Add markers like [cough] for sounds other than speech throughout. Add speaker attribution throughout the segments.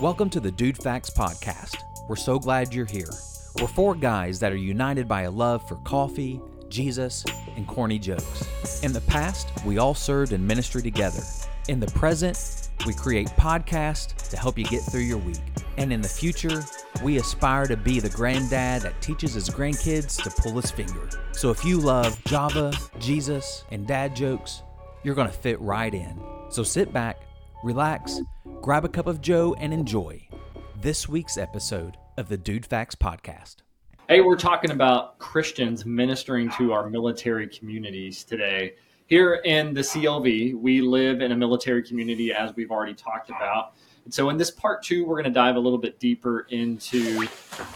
Speaker 1: Welcome to the DudeFax Podcast. We're so glad you're here. We're four guys that are united by a love for coffee, Jesus, and corny jokes. In the past, we all served in ministry together. In the present, we create podcasts to help you get through your week. And in the future, we aspire to be the granddad that teaches his grandkids to pull his finger. So if you love Java, Jesus, and dad jokes, you're going to fit right in. So sit back, relax, grab a cup of Joe, and enjoy this week's episode of the DudeFax Podcast.
Speaker 2: Hey, we're talking about Christians ministering to our military communities today. Here in the CLV, we live in a military community, as we've already talked about. And so, in this part two, we're going to dive a little bit deeper into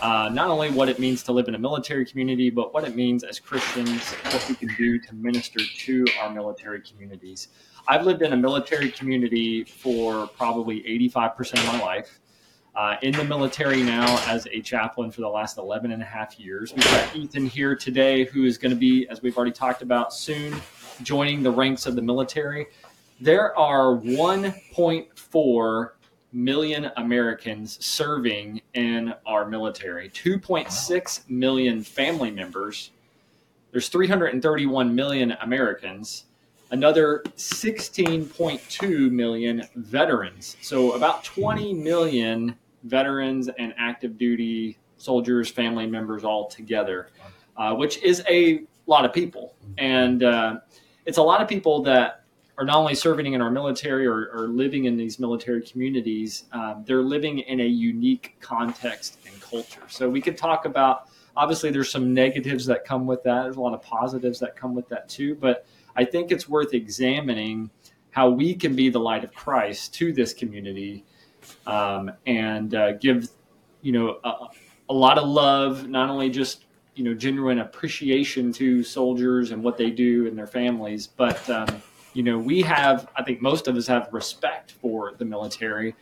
Speaker 2: uh, not only what it means to live in a military community, but what it means as Christians, what we can do to minister to our military communities. I've lived in a military community for probably 85% of my life. Uh, in the military now as a chaplain for the last 11 and a half years. We've got Ethan here today, who is going to be, as we've already talked about, soon joining the ranks of the military. There are 1.4 million Americans serving in our military, 2.6 million family members. There's 331 million Americans, another 16.2 million veterans. So about 20 million veterans and active duty soldiers, family members all together, uh, which is a lot of people. And uh, it's a lot of people that are not only serving in our military or, or living in these military communities, um, they're living in a unique context and culture. So we could talk about obviously there's some negatives that come with that. There's a lot of positives that come with that too. But I think it's worth examining how we can be the light of Christ to this community um, and uh, give you know a, a lot of love, not only just you know genuine appreciation to soldiers and what they do and their families, but um, you know, we have, I think most of us have respect for the military,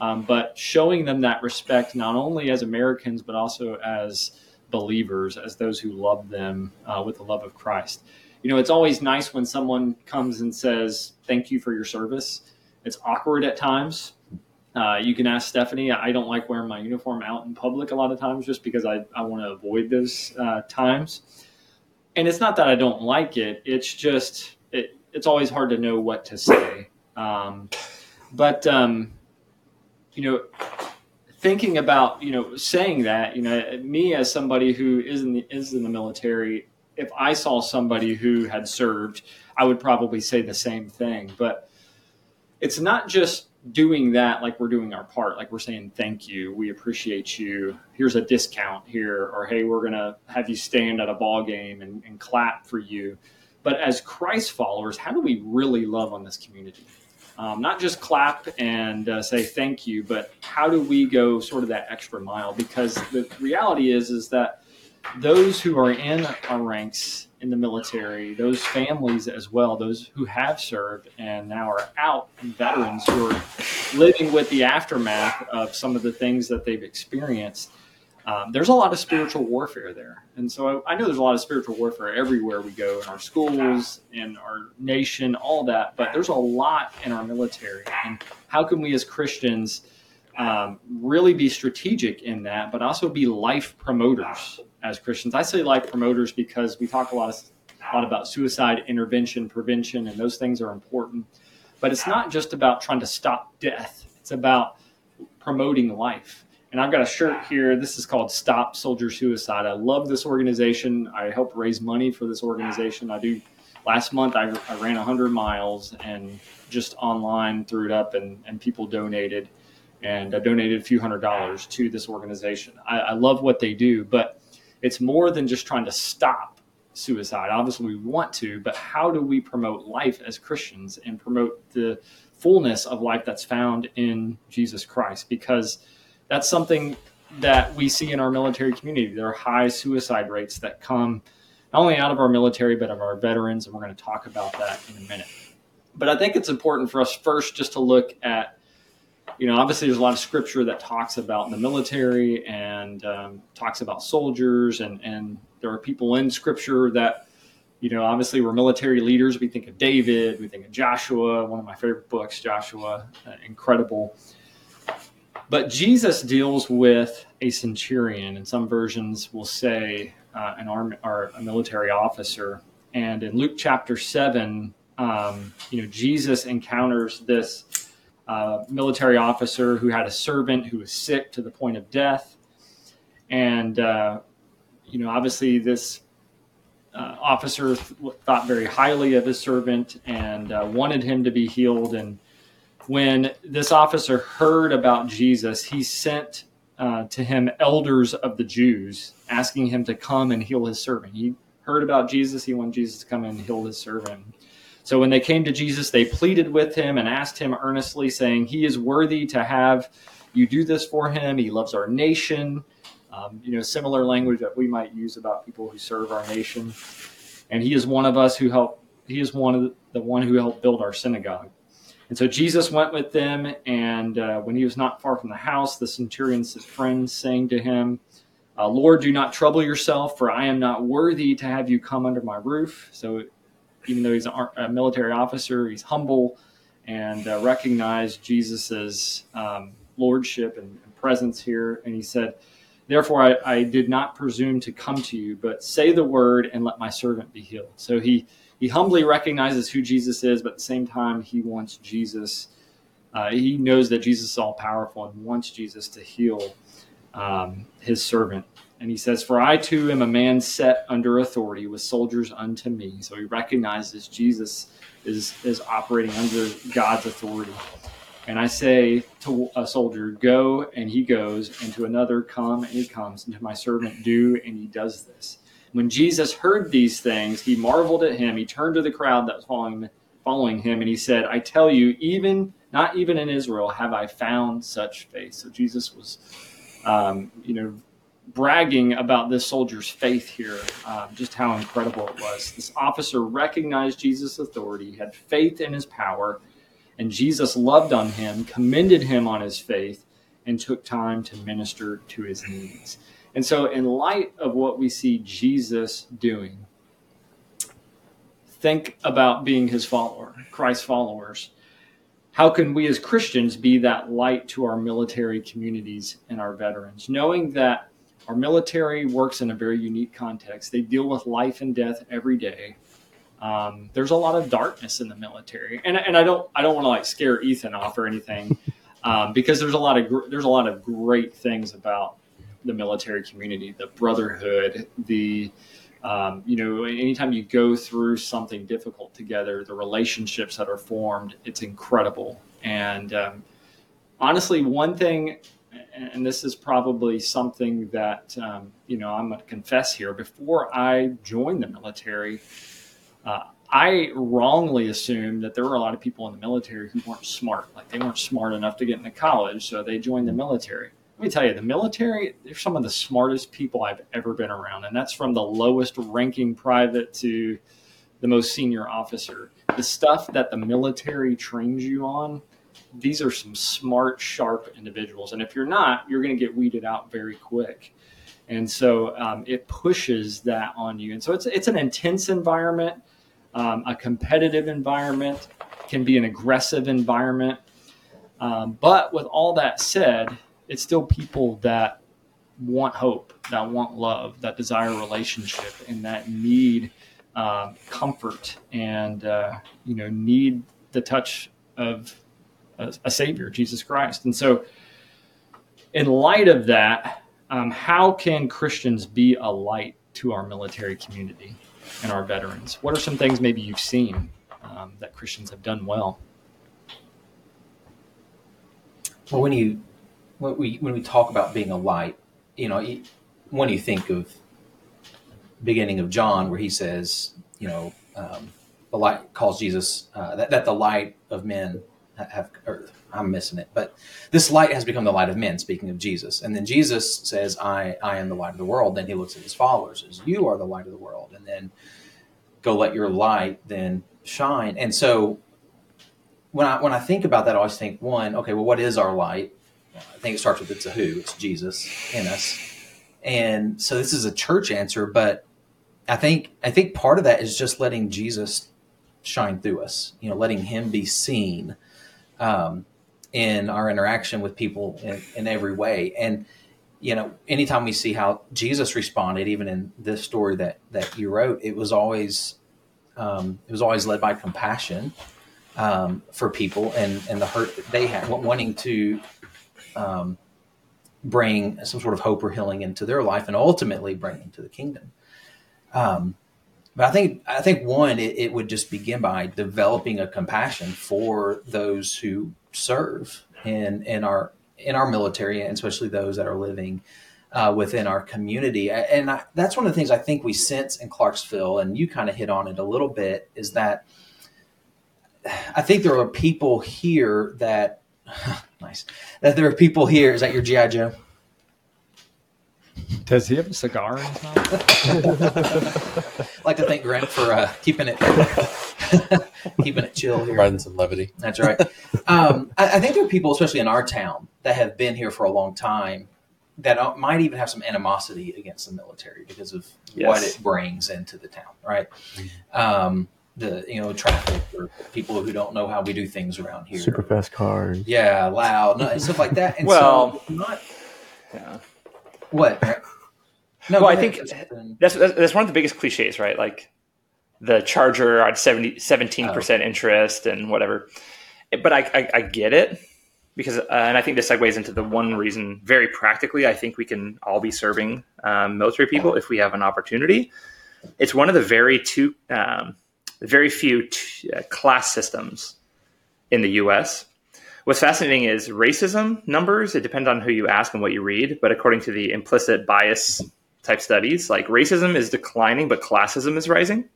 Speaker 2: um, but showing them that respect not only as Americans, but also as believers, as those who love them uh, with the love of Christ. You know, it's always nice when someone comes and says, Thank you for your service. It's awkward at times. Uh, you can ask Stephanie. I don't like wearing my uniform out in public a lot of times just because I, I want to avoid those uh, times. And it's not that I don't like it, it's just it's always hard to know what to say. Um, but um, you know, thinking about you know saying that you know me as somebody who is in the is in the military, if I saw somebody who had served, I would probably say the same thing. But it's not just doing that like we're doing our part like we're saying thank you we appreciate you here's a discount here or hey we're gonna have you stand at a ball game and, and clap for you but as Christ followers, how do we really love on this community? Um, not just clap and uh, say thank you, but how do we go sort of that extra mile? Because the reality is, is that those who are in our ranks in the military, those families as well, those who have served and now are out, veterans who are living with the aftermath of some of the things that they've experienced um, there's a lot of spiritual warfare there. And so I, I, know there's a lot of spiritual warfare everywhere we go in our schools, in our nation, all that. But there's a lot in our military. And how can we as Christians um, really be strategic in that, but also be life promoters as Christians? I say life promoters because we talk a lot, of, a lot about suicide intervention, prevention, and those things are important. But it's not just about trying to stop death, it's about promoting life and I've got a shirt here. This is called Stop Soldier Suicide. I love this organization. I help raise money for this organization. I do. Last month, I, I ran 100 miles and just online threw it up, and, and people donated. And I donated a few hundred dollars to this organization. I, I love what they do, but it's more than just trying to stop suicide. Obviously, we want to, but how do we promote life as Christians and promote the fullness of life that's found in Jesus Christ? Because that's something that we see in our military community. There are high suicide rates that come not only out of our military, but of our veterans, and we're going to talk about that in a minute. But I think it's important for us first just to look at, you know, obviously there's a lot of scripture that talks about the military and um, talks about soldiers, and, and there are people in scripture that, you know, obviously we're military leaders. We think of David, we think of Joshua, one of my favorite books, Joshua, uh, incredible But Jesus deals with a centurion, and some versions will say uh, an army or a military officer. And in Luke chapter seven, um, you know, Jesus encounters this uh, military officer who had a servant who was sick to the point of death, and uh, you know, obviously this uh, officer th- thought very highly of his servant and uh, wanted him to be healed. And when this officer heard about Jesus, he sent uh, to him elders of the Jews, asking him to come and heal his servant. He heard about Jesus. He wanted Jesus to come and heal his servant. So when they came to Jesus, they pleaded with him and asked him earnestly, saying, He is worthy to have you do this for him. He loves our nation. Um, you know, similar language that we might use about people who serve our nation. And he is one of us who helped, he is one of the, the one who helped build our synagogue. And so Jesus went with them, and uh, when he was not far from the house, the centurion's friends saying to him, uh, Lord, do not trouble yourself, for I am not worthy to have you come under my roof. So even though he's a, a military officer, he's humble and uh, recognized Jesus's um, lordship and, and, presence here. And he said, Therefore, I, I, did not presume to come to you, but say the word and let my servant be healed. So he he humbly recognizes who Jesus is, but at the same time, he wants Jesus. Uh, he knows that Jesus is all powerful and wants Jesus to heal um, his servant. And he says, For I too am a man set under authority with soldiers unto me. So he recognizes Jesus is, is operating under God's authority. And I say to a soldier, Go, and he goes, and to another, Come, and he comes, and to my servant, Do, and he does this. When Jesus heard these things, he marveled at him. He turned to the crowd that was following, following him, and he said, I tell you, even not even in Israel have I found such faith. So Jesus was, um, you know, bragging about this soldier's faith here, um, just how incredible it was. This officer recognized Jesus' authority, had faith in his power, and Jesus loved on him, commended him on his faith, and took time to minister to his needs. And so, in light of what we see Jesus doing, think about being his follower, Christ's followers. How can we as Christians be that light to our military communities and our veterans, knowing that our military works in a very unique context. They deal with life and death every day. Um, there's a lot of darkness in the military, and, and I don't I don't want to like scare Ethan off or anything, [laughs] um, because there's a lot of gr- there's a lot of great things about the military community, the brotherhood, the um, you know, anytime you go through something difficult together, the relationships that are formed, it's incredible. And um, honestly, one thing and this is probably something that um, you know I'm going to confess here. Before I joined the military, uh, I wrongly assumed that there were a lot of people in the military who weren't smart, like they weren't smart enough to get into college, so they joined the military. Let me tell you, the military, they're some of the smartest people I've ever been around, and that's from the lowest ranking private to the most senior officer. The stuff that the military trains you on these are some smart, sharp individuals. And if you're not, you're going to get weeded out very quick. And so um, it pushes that on you. And so it's, it's an intense environment, um, a competitive environment, can be an aggressive environment. Um, but with all that said, it's still people that want hope, that want love, that desire relationship, and that need uh, comfort and uh, you know need the touch of a, a Savior, Jesus Christ. And so, in light of that, um, how can Christians be a light to our military community and our veterans? What are some things maybe you've seen um, that Christians have done well?
Speaker 3: Well, when you when we when we talk about being a light, you know, when you think of beginning of John, where he says, you know, um, the light calls Jesus uh, that, that the light of men have or I'm missing it, but this light has become the light of men. Speaking of Jesus, and then Jesus says, "I I am the light of the world." Then he looks at his followers as, "You are the light of the world," and then go let your light then shine. And so when I when I think about that, I always think one, okay, well, what is our light? I think it starts with it's a who, it's Jesus in us, and so this is a church answer, but I think I think part of that is just letting Jesus shine through us. You know, letting Him be seen um, in our interaction with people in, in every way. And you know, anytime we see how Jesus responded, even in this story that that you wrote, it was always um, it was always led by compassion um, for people and and the hurt that they had, wanting to um, bring some sort of hope or healing into their life, and ultimately bring into the kingdom. Um, but I think I think one, it, it would just begin by developing a compassion for those who serve in in our in our military, and especially those that are living uh, within our community. And I, that's one of the things I think we sense in Clarksville, and you kind of hit on it a little bit, is that I think there are people here that nice that there are people here. Is that your GI Joe?
Speaker 2: Does he have a cigar in his mouth? [laughs]
Speaker 3: like to thank Grant for uh, keeping it [laughs] keeping it chill here.
Speaker 4: Providing some levity.
Speaker 3: That's right. Um, I, I, think there are people, especially in our town, that have been here for a long time that might even have some animosity against the military because of yes. what it brings into the town, right? Um, the you know traffic or people who don't know how we do things around here.
Speaker 5: Super fast cars.
Speaker 3: Yeah, loud and stuff like that. And
Speaker 6: well,
Speaker 3: so not
Speaker 6: yeah.
Speaker 3: What? [laughs]
Speaker 6: No, well, I think that's, that's one of the biggest cliches, right? Like the Charger at 70, 17% oh. interest and whatever. But I, I, I get it because, uh, and I think this segues into the one reason very practically, I think we can all be serving um, military people if we have an opportunity. It's one of the very two, um, very few t- uh, class systems in the U.S. What's fascinating is racism numbers. It depends on who you ask and what you read, but according to the implicit bias type studies, like racism is declining, but classism is rising.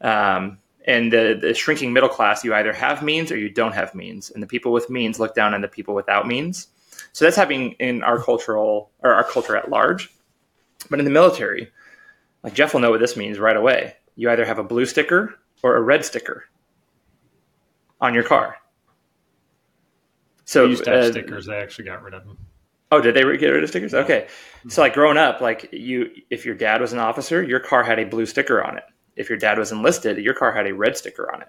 Speaker 6: Um, and the, the shrinking middle class, you either have means or you don't have means, and the people with means look down on the people without means. So that's happening in our cultural or our culture at large. But in the military, like Jeff will know what this means right away. You either have a blue sticker or a red sticker on your car.
Speaker 2: So we used to have uh, stickers. They actually got rid of them.
Speaker 6: Oh, did they get rid of stickers? Okay. So like growing up, like you, if your dad was an officer, your car had a blue sticker on it. If your dad was enlisted, your car had a red sticker on it.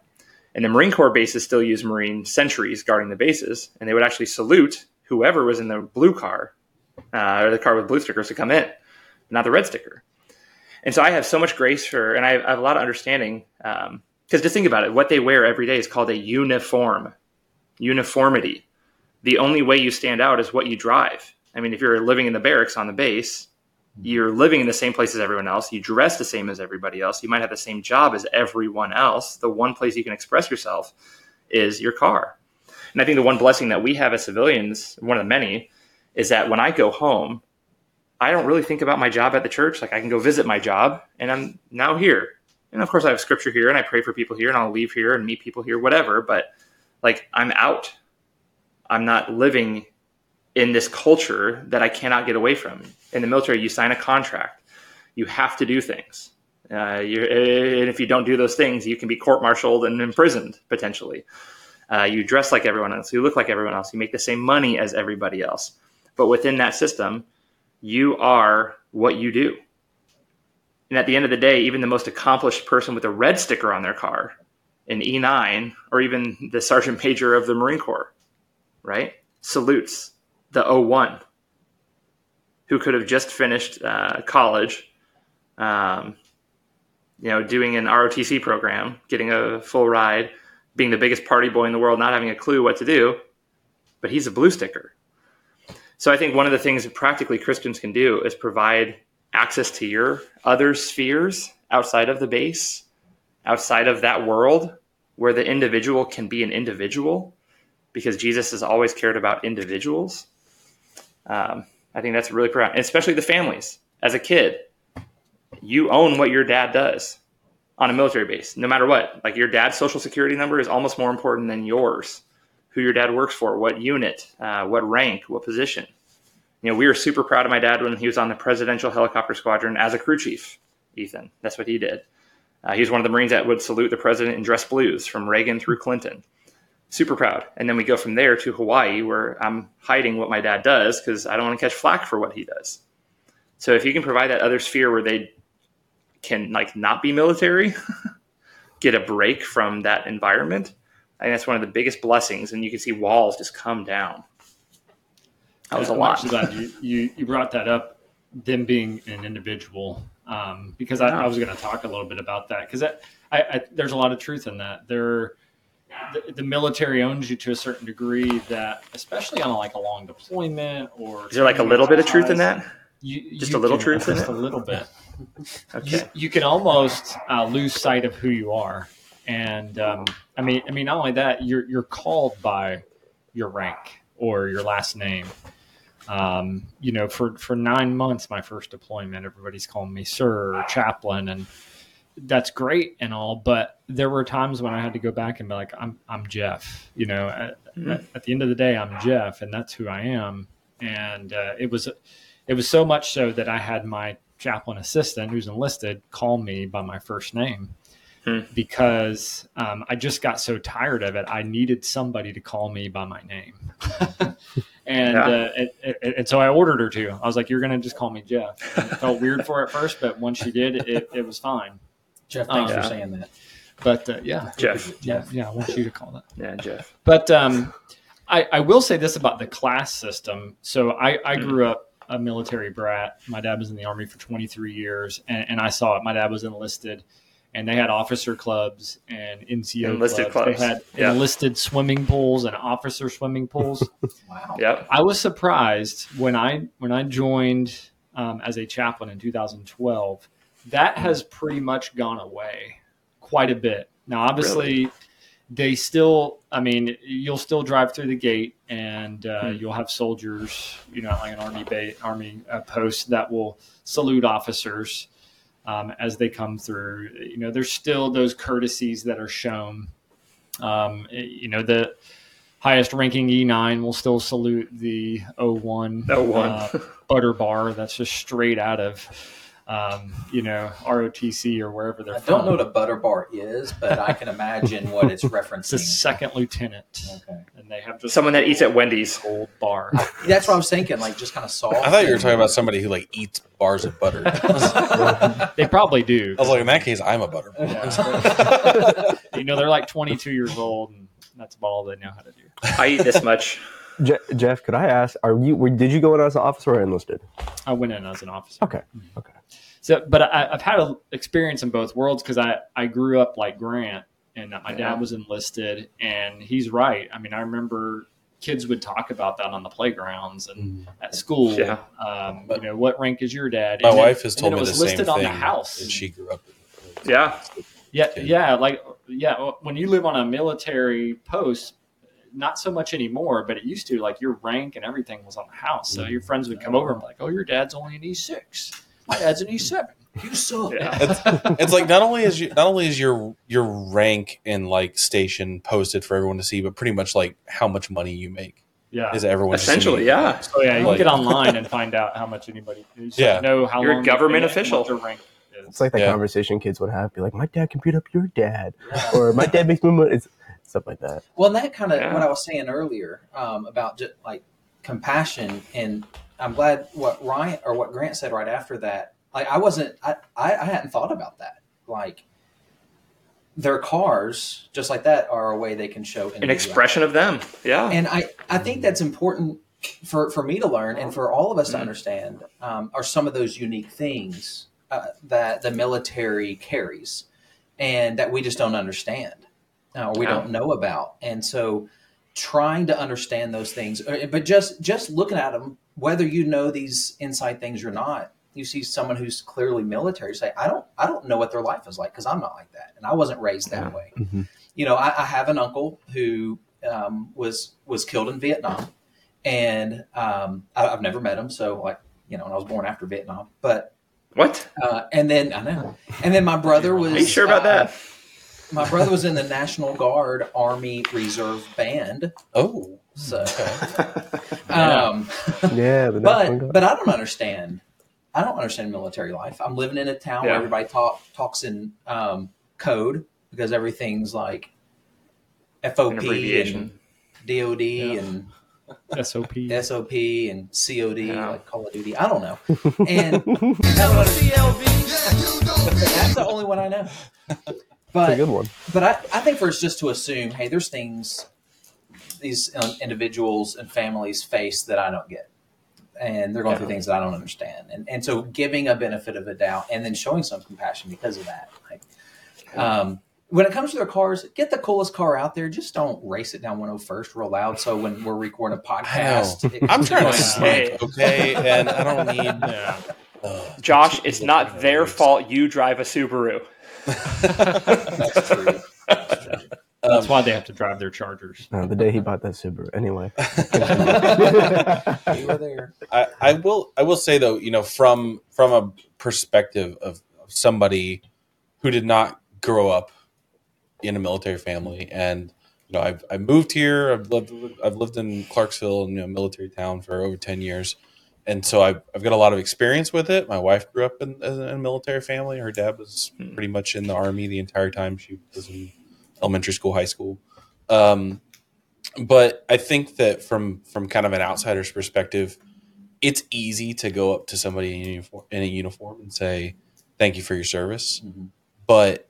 Speaker 6: And the Marine Corps bases still use Marine sentries guarding the bases, and they would actually salute whoever was in the blue car uh, or the car with blue stickers to come in, not the red sticker. And so I have so much grace for, and I have, I have a lot of understanding because um, just think about it, what they wear every day is called a uniform, uniformity. The only way you stand out is what you drive. I mean, if you're living in the barracks on the base, you're living in the same place as everyone else. You dress the same as everybody else. You might have the same job as everyone else. The one place you can express yourself is your car. And I think the one blessing that we have as civilians, one of the many, is that when I go home, I don't really think about my job at the church. Like I can go visit my job and I'm now here. And of course I have scripture here and I pray for people here and I'll leave here and meet people here, whatever. But like I'm out. I'm not living in this culture that I cannot get away from. In the military, you sign a contract. You have to do things. Uh, and if you don't do those things, you can be court-martialed and imprisoned potentially. Uh, you dress like everyone else. You look like everyone else. You make the same money as everybody else. But within that system, you are what you do. And at the end of the day, even the most accomplished person with a red sticker on their car, an E9, or even the sergeant major of the Marine Corps, right? Salutes the 01 who could have just finished uh, college, um, you know, doing an ROTC program, getting a full ride, being the biggest party boy in the world, not having a clue what to do, but he's a blue sticker. So I think one of the things that practically Christians can do is provide access to your other spheres outside of the base, outside of that world where the individual can be an individual because Jesus has always cared about individuals. Um, I think that's really profound, especially the families. As a kid, you own what your dad does on a military base, no matter what. Like your dad's social security number is almost more important than yours. Who your dad works for, what unit, uh, what rank, what position. You know, we were super proud of my dad when he was on the Presidential Helicopter Squadron as a crew chief. Ethan, that's what he did. Uh, he was one of the Marines that would salute the president in dress blues from Reagan through Clinton super proud. And then we go from there to Hawaii, where I'm hiding what my dad does because I don't want to catch flack for what he does. So if you can provide that other sphere where they can like not be military, [laughs] get a break from that environment, I think that's one of the biggest blessings, and you can see walls just come down. That was a
Speaker 2: I'm
Speaker 6: lot.
Speaker 2: glad you, you, you brought that up, them being an individual, um, because I, I was going to talk a little bit about that because I, I, there's a lot of truth in that. There, the, the military owns you to a certain degree that, especially on like a long deployment or
Speaker 6: Is there like a little bit of truth in that?
Speaker 2: You,
Speaker 6: Just
Speaker 2: you
Speaker 6: a little
Speaker 2: can-
Speaker 6: truth in
Speaker 2: just
Speaker 6: it?
Speaker 2: a little bit. [laughs]
Speaker 6: Okay.
Speaker 2: You, you can almost uh, lose sight of who you are, and um, I mean, I mean, not only that, you're you're called by your rank or your last name. Um, you know, for for nine months, my first deployment, everybody's calling me sir or chaplain, and that's great and all. But there were times when I had to go back and be like, I'm I'm Jeff. You know, at, at, at the end of the day, I'm Jeff, and that's who I am. And uh, it was it was so much so that I had my chaplain assistant, who's enlisted, call me by my first name
Speaker 6: Hmm.
Speaker 2: because um, I just got so tired of it. I needed somebody to call me by my name. [laughs] and,
Speaker 6: Yeah.
Speaker 2: uh, and, and, and so I ordered her to. I was like, "You're going to just call me Jeff." And it felt weird for her at first, but once she did, it, it was fine.
Speaker 3: Jeff, thanks
Speaker 2: Um,
Speaker 3: for
Speaker 6: Yeah.
Speaker 3: saying that.
Speaker 2: But uh, yeah,
Speaker 6: Jeff.
Speaker 2: yeah, yeah. I want you to call that.
Speaker 6: Yeah, Jeff.
Speaker 2: But um, I, I will say this about the class system. So I, I
Speaker 6: Hmm.
Speaker 2: grew up a military brat. My dad was in the army for 23 years, and, and I saw it. My dad was enlisted, and they had officer clubs and NCO
Speaker 6: Enlisted
Speaker 2: clubs.
Speaker 6: clubs.
Speaker 2: They had
Speaker 6: Yeah.
Speaker 2: enlisted swimming pools and officer swimming pools. [laughs]
Speaker 3: Wow.
Speaker 6: Yep.
Speaker 2: I was surprised when I when I joined um, as a chaplain in 2012. That has pretty much gone away quite a bit. Now, obviously, they still. I mean, you'll still drive through the gate, and uh,
Speaker 6: Hmm.
Speaker 2: you'll have soldiers, you know, like an army ba- army uh, post that will salute officers um, as they come through. You know, there's still those courtesies that are shown. Um, you know, the highest ranking E9 will still salute the 01,
Speaker 6: No one.
Speaker 2: uh, butter bar that's just straight out of, um, you know, ROTC or wherever they're
Speaker 3: I
Speaker 2: from.
Speaker 3: don't know what a butter bar is, but I can imagine what it's [laughs]
Speaker 2: It's a second lieutenant,
Speaker 3: Okay.
Speaker 2: and they have just
Speaker 6: Someone that eats at Wendy's.
Speaker 2: Old bar.
Speaker 3: That's what I was thinking, like just kind of soft.
Speaker 4: I thought you were talking about somebody who like eats bars of butter. [laughs] [laughs]
Speaker 2: They probably do.
Speaker 4: I was like, in that case, I'm a butter. Bar.
Speaker 2: You know, they're like 22 years old, and that's about all they know how to do.
Speaker 6: I eat this much.
Speaker 5: Je- Jeff, could I ask? Are you? Were, did you go in as an officer or enlisted?
Speaker 2: I went in as an officer.
Speaker 5: Okay. Okay.
Speaker 2: So, but I, I've had an experience in both worlds because I, I grew up like Grant, and my
Speaker 6: Yeah.
Speaker 2: dad was enlisted, and he's right. I mean, I remember kids would talk about that on the playgrounds and at school.
Speaker 6: Yeah.
Speaker 2: Um, you know, what rank is your dad?
Speaker 4: My
Speaker 2: And then-
Speaker 4: wife has told
Speaker 2: then
Speaker 4: me
Speaker 2: it
Speaker 4: the
Speaker 2: was
Speaker 4: same
Speaker 2: listed
Speaker 4: thing.
Speaker 2: on the house.
Speaker 4: And she grew up. in-
Speaker 6: Yeah.
Speaker 2: Yeah,
Speaker 4: kid.
Speaker 2: yeah, like yeah. When you live on a military post, not so much anymore, but it used to. Like your rank and everything was on the house, so your mm-hmm. friends would come over and be like, "Oh, your dad's only an E six. My dad's an E 7
Speaker 3: You suck.
Speaker 2: Yeah,
Speaker 4: It's like not only is you, not only is your your rank and like station posted for everyone to see, but pretty much like how much money you make
Speaker 2: yeah.
Speaker 4: is everyone
Speaker 6: Essentially,
Speaker 4: seeing-
Speaker 6: yeah.
Speaker 2: Oh yeah, you
Speaker 4: Like-
Speaker 2: can get online and find out how much anybody. You
Speaker 4: Yeah.
Speaker 2: know how
Speaker 6: You're a government
Speaker 2: they've been in,
Speaker 6: official.
Speaker 2: what their rank.
Speaker 5: It's like that
Speaker 4: Yeah.
Speaker 5: conversation kids would have. Be like, my dad can beat up your dad, or my dad makes me money. It's stuff like that.
Speaker 3: Well, and that kind of
Speaker 6: Yeah.
Speaker 3: what I was saying earlier um, about just like compassion, and I'm glad what Ryan or what Grant said right after that. Like I wasn't, I, I, I hadn't thought about that. Like their cars, just like that, are a way they can show
Speaker 6: An expression of them. Yeah.
Speaker 3: and I, I think that's important for, for me to learn and for all of us to understand um, are some of those unique things uh, that the military carries and that we just don't understand uh, or we
Speaker 6: Yeah.
Speaker 3: don't know about and so trying to understand those things uh, but just just looking at them whether you know these inside things or not you see someone who's clearly military say i don't i don't know what their life is like because i'm not like that and i wasn't raised that
Speaker 6: Yeah.
Speaker 3: way
Speaker 5: Mhm.
Speaker 3: you know I, I have an uncle who um, was was killed in vietnam and um, I, I've never met him. So, like, you know, and I was born after Vietnam. But
Speaker 6: what?
Speaker 3: uh, and then I know, and then my brother was.
Speaker 6: Are you sure about
Speaker 3: uh,
Speaker 6: that?
Speaker 3: My brother was in the National Guard Army Reserve Band.
Speaker 4: Oh,
Speaker 3: So,
Speaker 4: okay. [laughs]
Speaker 3: um,
Speaker 5: Yeah, the
Speaker 3: but but I don't understand. I don't understand military life. I'm living in a town where everybody talk talks in um, code because everything's like FOP
Speaker 6: An
Speaker 3: and. DOD
Speaker 2: Yeah.
Speaker 3: and
Speaker 2: SOP.
Speaker 3: SOP and COD,
Speaker 6: Yeah.
Speaker 3: like Call of Duty. I don't know. [laughs] And [laughs] that's the only one I know.
Speaker 5: That's a
Speaker 3: But
Speaker 5: good one.
Speaker 3: but I, I think for us just to assume, hey, there's things these um, individuals and families face that I don't get. And they're going through things that I don't understand. And, and so giving a benefit of a doubt and then showing some compassion because of that. Like, um, when it comes to their cars, get the coolest car out there. Just don't race it down 101st real loud. So when we're recording a [laughs] podcast, it-
Speaker 4: I'm trying to
Speaker 3: it's
Speaker 6: Hey.
Speaker 4: sleep, okay, and I don't need. [laughs]
Speaker 2: Yeah.
Speaker 4: Ugh.
Speaker 6: Josh, it's not their fault you drive a Subaru.
Speaker 3: That's true. That's true.
Speaker 2: That's why they have to drive their Chargers.
Speaker 5: No, the day he bought that Subaru. Anyway. [laughs]
Speaker 3: You were there.
Speaker 4: I, I will I will say though, you know, from from a perspective of, of somebody who did not grow up in a military family and you know, I've I moved here, I've lived I've lived in Clarksville, you know, military town for over 10 years. And so I've, I've got a lot of experience with it. My wife grew up in, in a military family. Her dad was pretty much in the army the entire time she was in elementary school, high school. Um, but I think that from from kind of an outsider's perspective, it's easy to go up to somebody in a uniform, in a uniform and say, "Thank you for your service."
Speaker 3: Mhm.
Speaker 4: But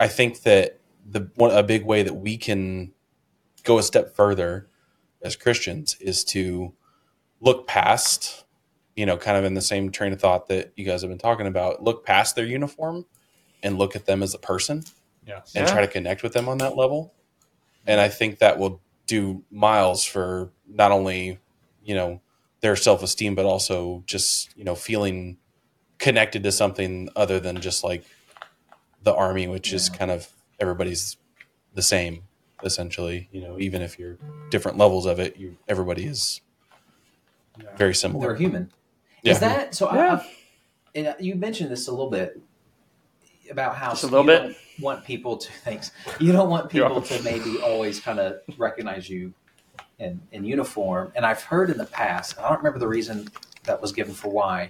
Speaker 4: I think that the one a big way that we can go a step further as Christians is to look past, you know, kind of in the same train of thought that you guys have been talking about. Look past their uniform and look at them as a person
Speaker 2: Yes.
Speaker 4: and
Speaker 6: Yeah.
Speaker 4: try to connect with them on that level. And I think that will do miles for not only, you know, their self esteem, but also just, you know, feeling connected to something other than just like the army, which is kind of everybody's the same essentially, you know, even if you're different levels of it, you everybody is very similar.
Speaker 3: They're human.
Speaker 4: Yeah.
Speaker 3: Is that so? I-
Speaker 6: Yeah.
Speaker 3: I've, and uh, you mentioned this a little bit about how
Speaker 6: Just a little
Speaker 3: you
Speaker 6: bit?
Speaker 3: don't want people to [laughs] thanks. You don't want
Speaker 6: You're
Speaker 3: people to maybe always kind of recognize you in in uniform. And I've heard in the past. I don't remember the reason that was given for why,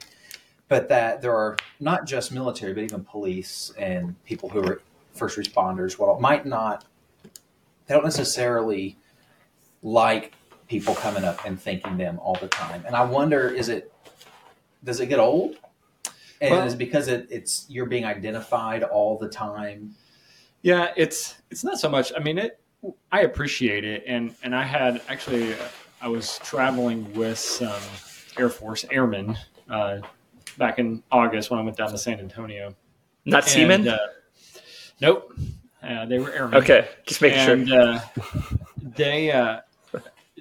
Speaker 3: but that there are not just military, but even police and people who are first responders. Well, might not. They don't necessarily like people coming up and thanking them all the time. And I wonder, is it does it get old? And
Speaker 2: Well-
Speaker 3: is it because it, it's you're being identified all the time?
Speaker 2: Yeah, it's it's not so much. I mean, it. I appreciate it, and and I had actually, uh, I was traveling with some Air Force airmen uh, back in August when I went down to San Antonio.
Speaker 6: Not
Speaker 2: And,
Speaker 6: semen?
Speaker 2: Uh, nope, uh, they were airmen.
Speaker 6: okay, just making
Speaker 2: and
Speaker 6: sure.
Speaker 2: uh, they uh,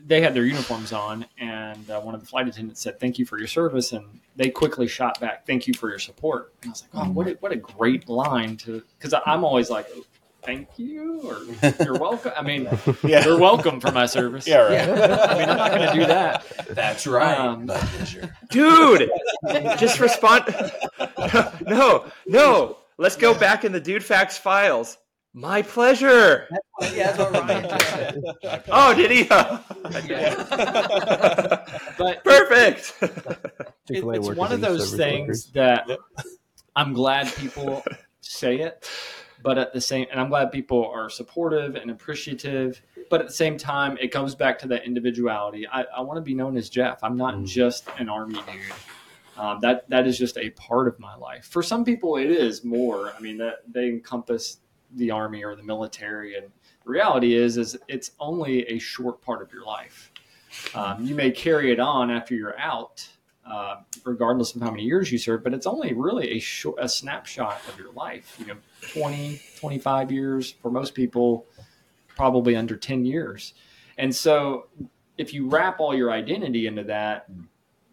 Speaker 2: they had their uniforms on, and uh, one of the flight attendants said, "Thank you for your service," and they quickly shot back, "Thank you for your support." And I was like, "Oh, what a, what a great line to!" Because I'm always like, "Thank you" or [laughs] "You're welcome." I mean, [laughs]
Speaker 4: Yeah.
Speaker 2: you're welcome for my service.
Speaker 4: Yeah, right.
Speaker 2: I mean, I'm not going to do that.
Speaker 3: That's right.
Speaker 2: Um,
Speaker 6: Dude, just respond. [laughs] no, no. Let's go back in the DudeFax files. My pleasure.
Speaker 3: yeah, that's what Ryan said. [laughs]
Speaker 6: Oh, did he? [laughs]
Speaker 2: but
Speaker 6: Perfect.
Speaker 2: it-
Speaker 5: Chick-fil-A
Speaker 2: it's one of those things
Speaker 5: workers.
Speaker 2: that I'm glad people say it, but at the same, and I'm glad people are supportive and appreciative. But at the same time, it comes back to that individuality. I, I want to be known as Jeff. I'm not
Speaker 4: Mm.
Speaker 2: just an army dude. Um, that that is just a part of my life. For some people, it is more. I mean, that they encompass the army or the military, and the reality is, is it's only a short part of your life. Um, you may carry it on after you're out, uh, regardless of how many years you serve, but it's only really a short, a snapshot of your life. You know, 20, 25 years for most people, probably under 10 years. And so if you wrap all your identity into that,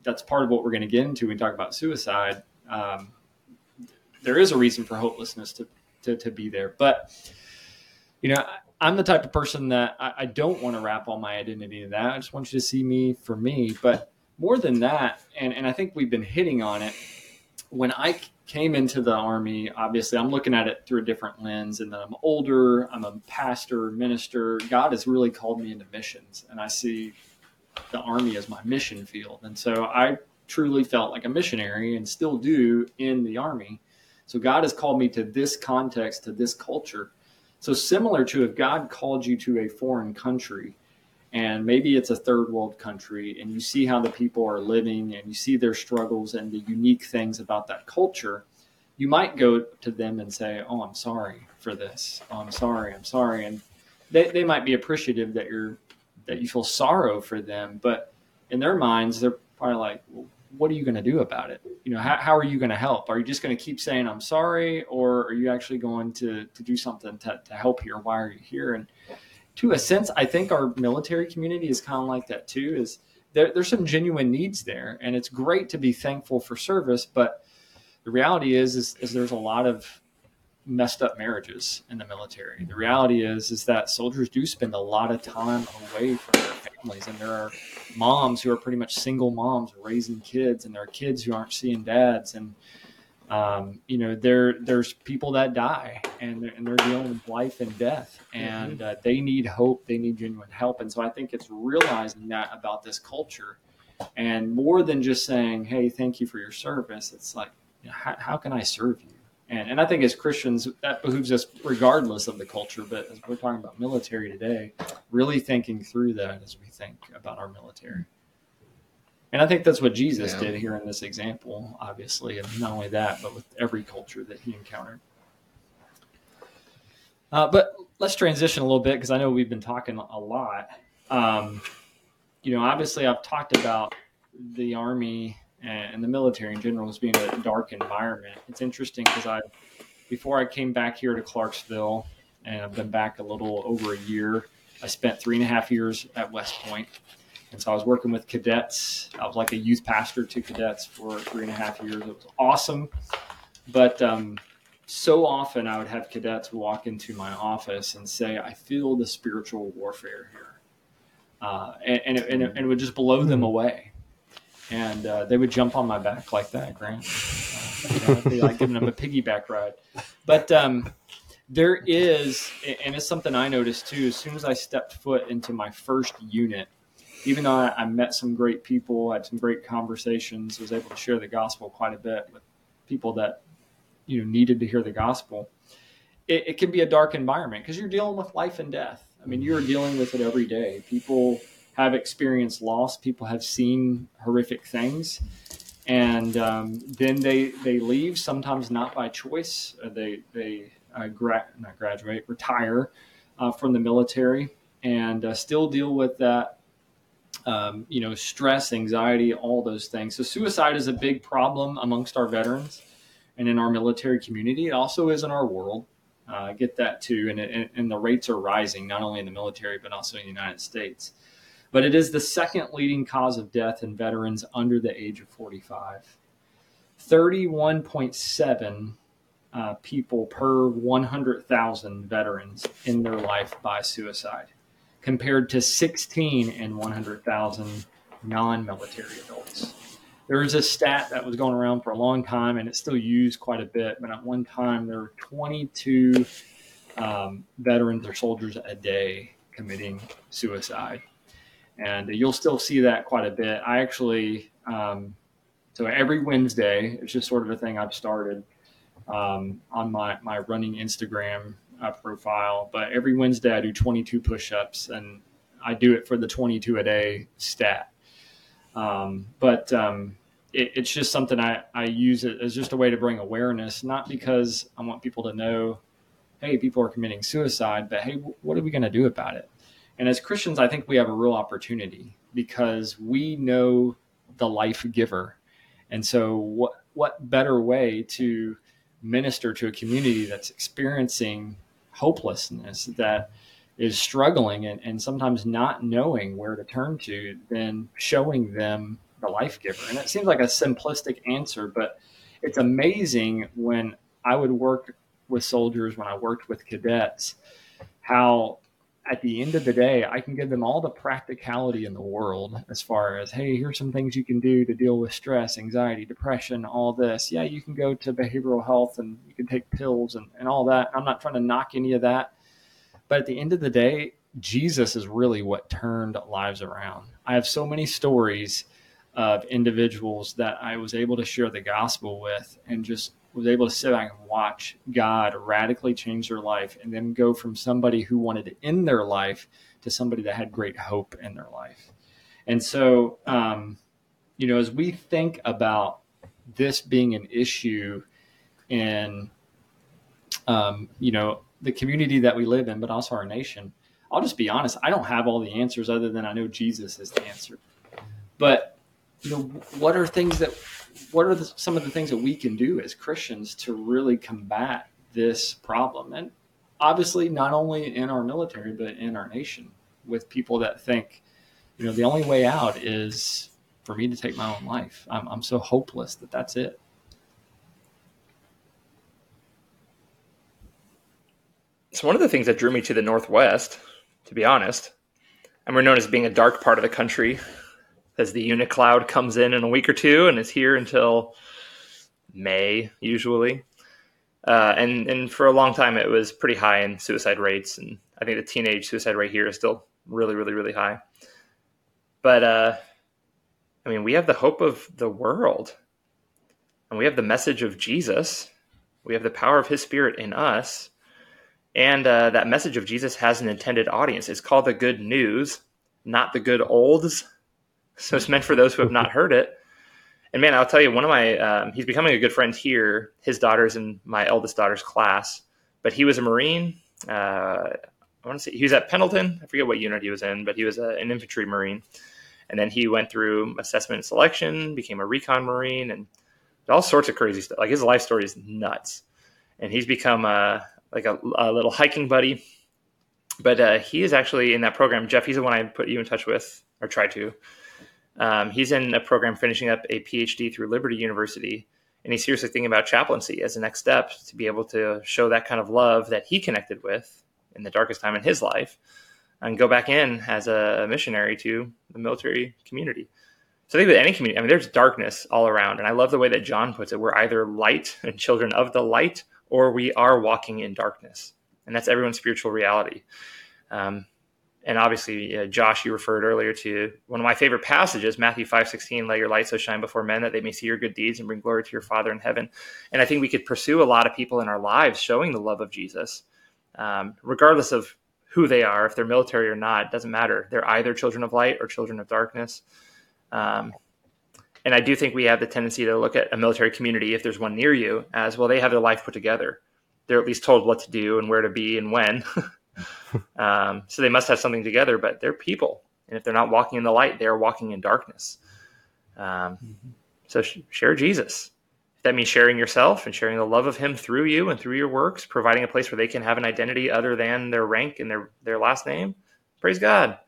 Speaker 2: that's part of what we're going to get into when we talk about suicide. Um, there is a reason for hopelessness to, to, to be there. But, you know, I'm the type of person that I, I don't want to wrap all my identity in that. I just want you to see me for me. But more than that, and, and I think we've been hitting on it, when I came into the Army, obviously I'm looking at it through a different lens. And then I'm older, I'm a pastor, minister. God has really called me into missions. And I see the Army as my mission field. And so I truly felt like a missionary and still do in the Army. So God has called me to this context, to this culture. So similar to if God called you to a foreign country, and maybe it's a third world country, and you see how the people are living, and you see their struggles and the unique things about that culture, you might go to them and say, "Oh, I'm sorry for this. Oh, I'm sorry. I'm sorry," and they, they might be appreciative that you're that you feel sorrow for them, but in their minds, they're probably like, well, "What are you going to do about it? You know, how, how are you going to help? Are you just going to keep saying I'm sorry, or are you actually going to to do something to, to help here? Why are you here?" And to a sense, I think our military community is kind of like that too. Is there, there's some genuine needs there, and it's great to be thankful for service, but the reality is, is, is there's a lot of messed up marriages in the military. The reality is is that soldiers do spend a lot of time away from families, and there are moms who are pretty much single moms raising kids, and there are kids who aren't seeing dads, and um, you know there there's people that die, and they're, and they're dealing with life and death, and uh, they need hope, they need genuine help, and so I think it's realizing that about this culture, and more than just saying, "Hey, thank you for your service," it's like, you know, how, how can I serve you? And, and I think as Christians, that behooves us regardless of the culture. But as we're talking about military today, really thinking through that as we think about our military. And I think that's what Jesus
Speaker 7: Yeah.
Speaker 2: did here in this example, obviously. And not only that, but with every culture that he encountered. Uh, but let's transition a little bit because I know we've been talking a lot. Um, you know, obviously, I've talked about the Army and the military in general as being a dark environment. It's interesting because I, before I came back here to Clarksville, and I've been back a little over a year. I spent three and a half years at West Point, and so I was working with cadets. I was like a youth pastor to cadets for three and a half years. It was awesome, but um, so often I would have cadets walk into my office and say, "I feel the spiritual warfare here," uh, and, and, it, and, it, and it would just blow them away and uh, they would jump on my back like that, Grant. [laughs] Uh, it'd be like giving them a piggyback ride. But um, there is, and it's something I noticed too. As soon as I stepped foot into my first unit, even though I, I met some great people, had some great conversations, was able to share the gospel quite a bit with people that you know needed to hear the gospel. It, it can be a dark environment because you're dealing with life and death. I mean, you're dealing with it every day. People have experienced loss. People have seen horrific things, and um, then they they leave. Sometimes not by choice. Uh, they they uh, gra- not graduate, retire uh, from the military, and uh, still deal with that. Um, you know, stress, anxiety, all those things. So, suicide is a big problem amongst our veterans and in our military community. It also is in our world. Uh, get that too, and, it, and the rates are rising not only in the military but also in the United States but it is the second leading cause of death in veterans under the age of 45. 31.7 uh, people per 100,000 veterans in their life by suicide, compared to 16 in 100,000 non military adults. There was a stat that was going around for a long time and it's still used quite a bit, but at one time there were 22 um, veterans or soldiers a day committing suicide and you'll still see that quite a bit. I actually, um, so every Wednesday, it's just sort of a thing I've started um, on my my running Instagram uh, profile. But every Wednesday, I do 22 push-ups, and I do it for the 22 a day stat. Um, but um, it, it's just something I, I use it as just a way to bring awareness, not because I want people to know, hey, people are committing suicide, but hey, what are we going to do about it? And as Christians, I think we have a real opportunity because we know the life giver. And so, what, what better way to minister to a community that's experiencing hopelessness, that is struggling and, and sometimes not knowing where to turn to, than showing them the life giver? And it seems like a simplistic answer, but it's amazing when I would work with soldiers, when I worked with cadets, how at the end of the day, I can give them all the practicality in the world as far as, hey, here's some things you can do to deal with stress, anxiety, depression, all this. Yeah, you can go to behavioral health and you can take pills and, and all that. I'm not trying to knock any of that. But at the end of the day, Jesus is really what turned lives around. I have so many stories of individuals that I was able to share the gospel with and just was able to sit back and watch God radically change their life and then go from somebody who wanted to end their life to somebody that had great hope in their life. And so, um, you know, as we think about this being an issue in, um, you know, the community that we live in, but also our nation. I'll just be honest. I don't have all the answers other than I know Jesus is the answer. But you know, what are things that what are the, some of the things that we can do as Christians to really combat this problem? And obviously, not only in our military, but in our nation, with people that think, you know, the only way out is for me to take my own life. I'm, I'm so hopeless that that's it.
Speaker 6: So one of the things that drew me to the Northwest, to be honest, and we're known as being a dark part of the country, as the unit cloud comes in in a week or two and is here until May usually. Uh, and and for a long time it was pretty high in suicide rates, and I think the teenage suicide rate here is still really, really, really high. But uh, I mean, we have the hope of the world, and we have the message of Jesus. We have the power of His Spirit in us, and uh, that message of Jesus has an intended audience. It's called the Good News, not the Good Olds. So it's meant for those who have not heard it. And man, I'll tell you, one of my um, he's becoming a good friend here. His daughter's in my eldest daughter's class, but he was a Marine. Uh, I want to say he was at Pendleton. I forget what unit he was in, but he was a, an infantry Marine. And then he went through assessment and selection, became a recon Marine, and all sorts of crazy stuff. Like his life story is nuts. And he's become a, like a, a little hiking buddy. But uh, he is actually in that program. Jeff, he's the one I put you in touch with, or tried to. Um, he's in a program finishing up a PhD through Liberty University, and he's seriously thinking about chaplaincy as a next step to be able to show that kind of love that he connected with in the darkest time in his life and go back in as a missionary to the military community. So I think with any community, I mean, there's darkness all around. And I love the way that John puts it. We're either light [laughs] and children of the light, or we are walking in darkness. And that's everyone's spiritual reality. Um, and obviously, Josh, you referred earlier to one of my favorite passages, Matthew five sixteen. Let your light so shine before men that they may see your good deeds and bring glory to your Father in heaven. And I think we could pursue a lot of people in our lives showing the love of Jesus, um, regardless of who they are, if they're military or not. It doesn't matter. They're either children of light or children of darkness. Um, and I do think we have the tendency to look at a military community, if there's one near you, as well. They have their life put together. They're at least told what to do and where to be and when. [laughs] um, so they must have something together, but they're people. And if they're not walking in the light, they are walking in darkness. Um, mm-hmm. So sh- share Jesus. If that means sharing yourself and sharing the love of Him through you and through your works, providing a place where they can have an identity other than their rank and their, their last name. Praise God.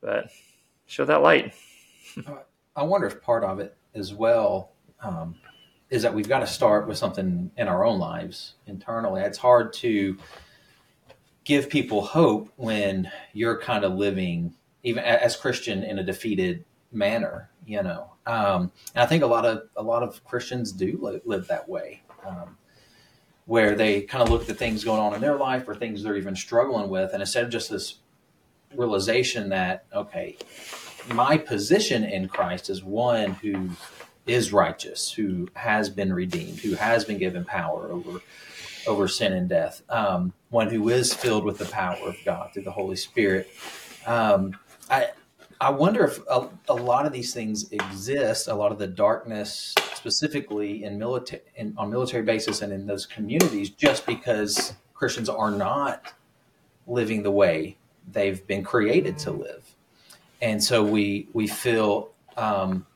Speaker 6: But show that light.
Speaker 3: I wonder if part of it as well um, is that we've got to start with something in our own lives internally. It's hard to give people hope when you're kind of living even as Christian in a defeated manner, you know. Um, and I think a lot of a lot of Christians do live, live that way, um, where they kind of look at the things going on in their life or things they're even struggling with, and instead of just this realization that okay, my position in Christ is one who is righteous, who has been redeemed, who has been given power over over sin and death, um, one who is filled with the power of God through the Holy Spirit. Um, I I wonder if a, a, lot of these things exist, a lot of the darkness, specifically in military, in, on military basis and in those communities, just because Christians are not living the way they've been created to live, and so we we feel um,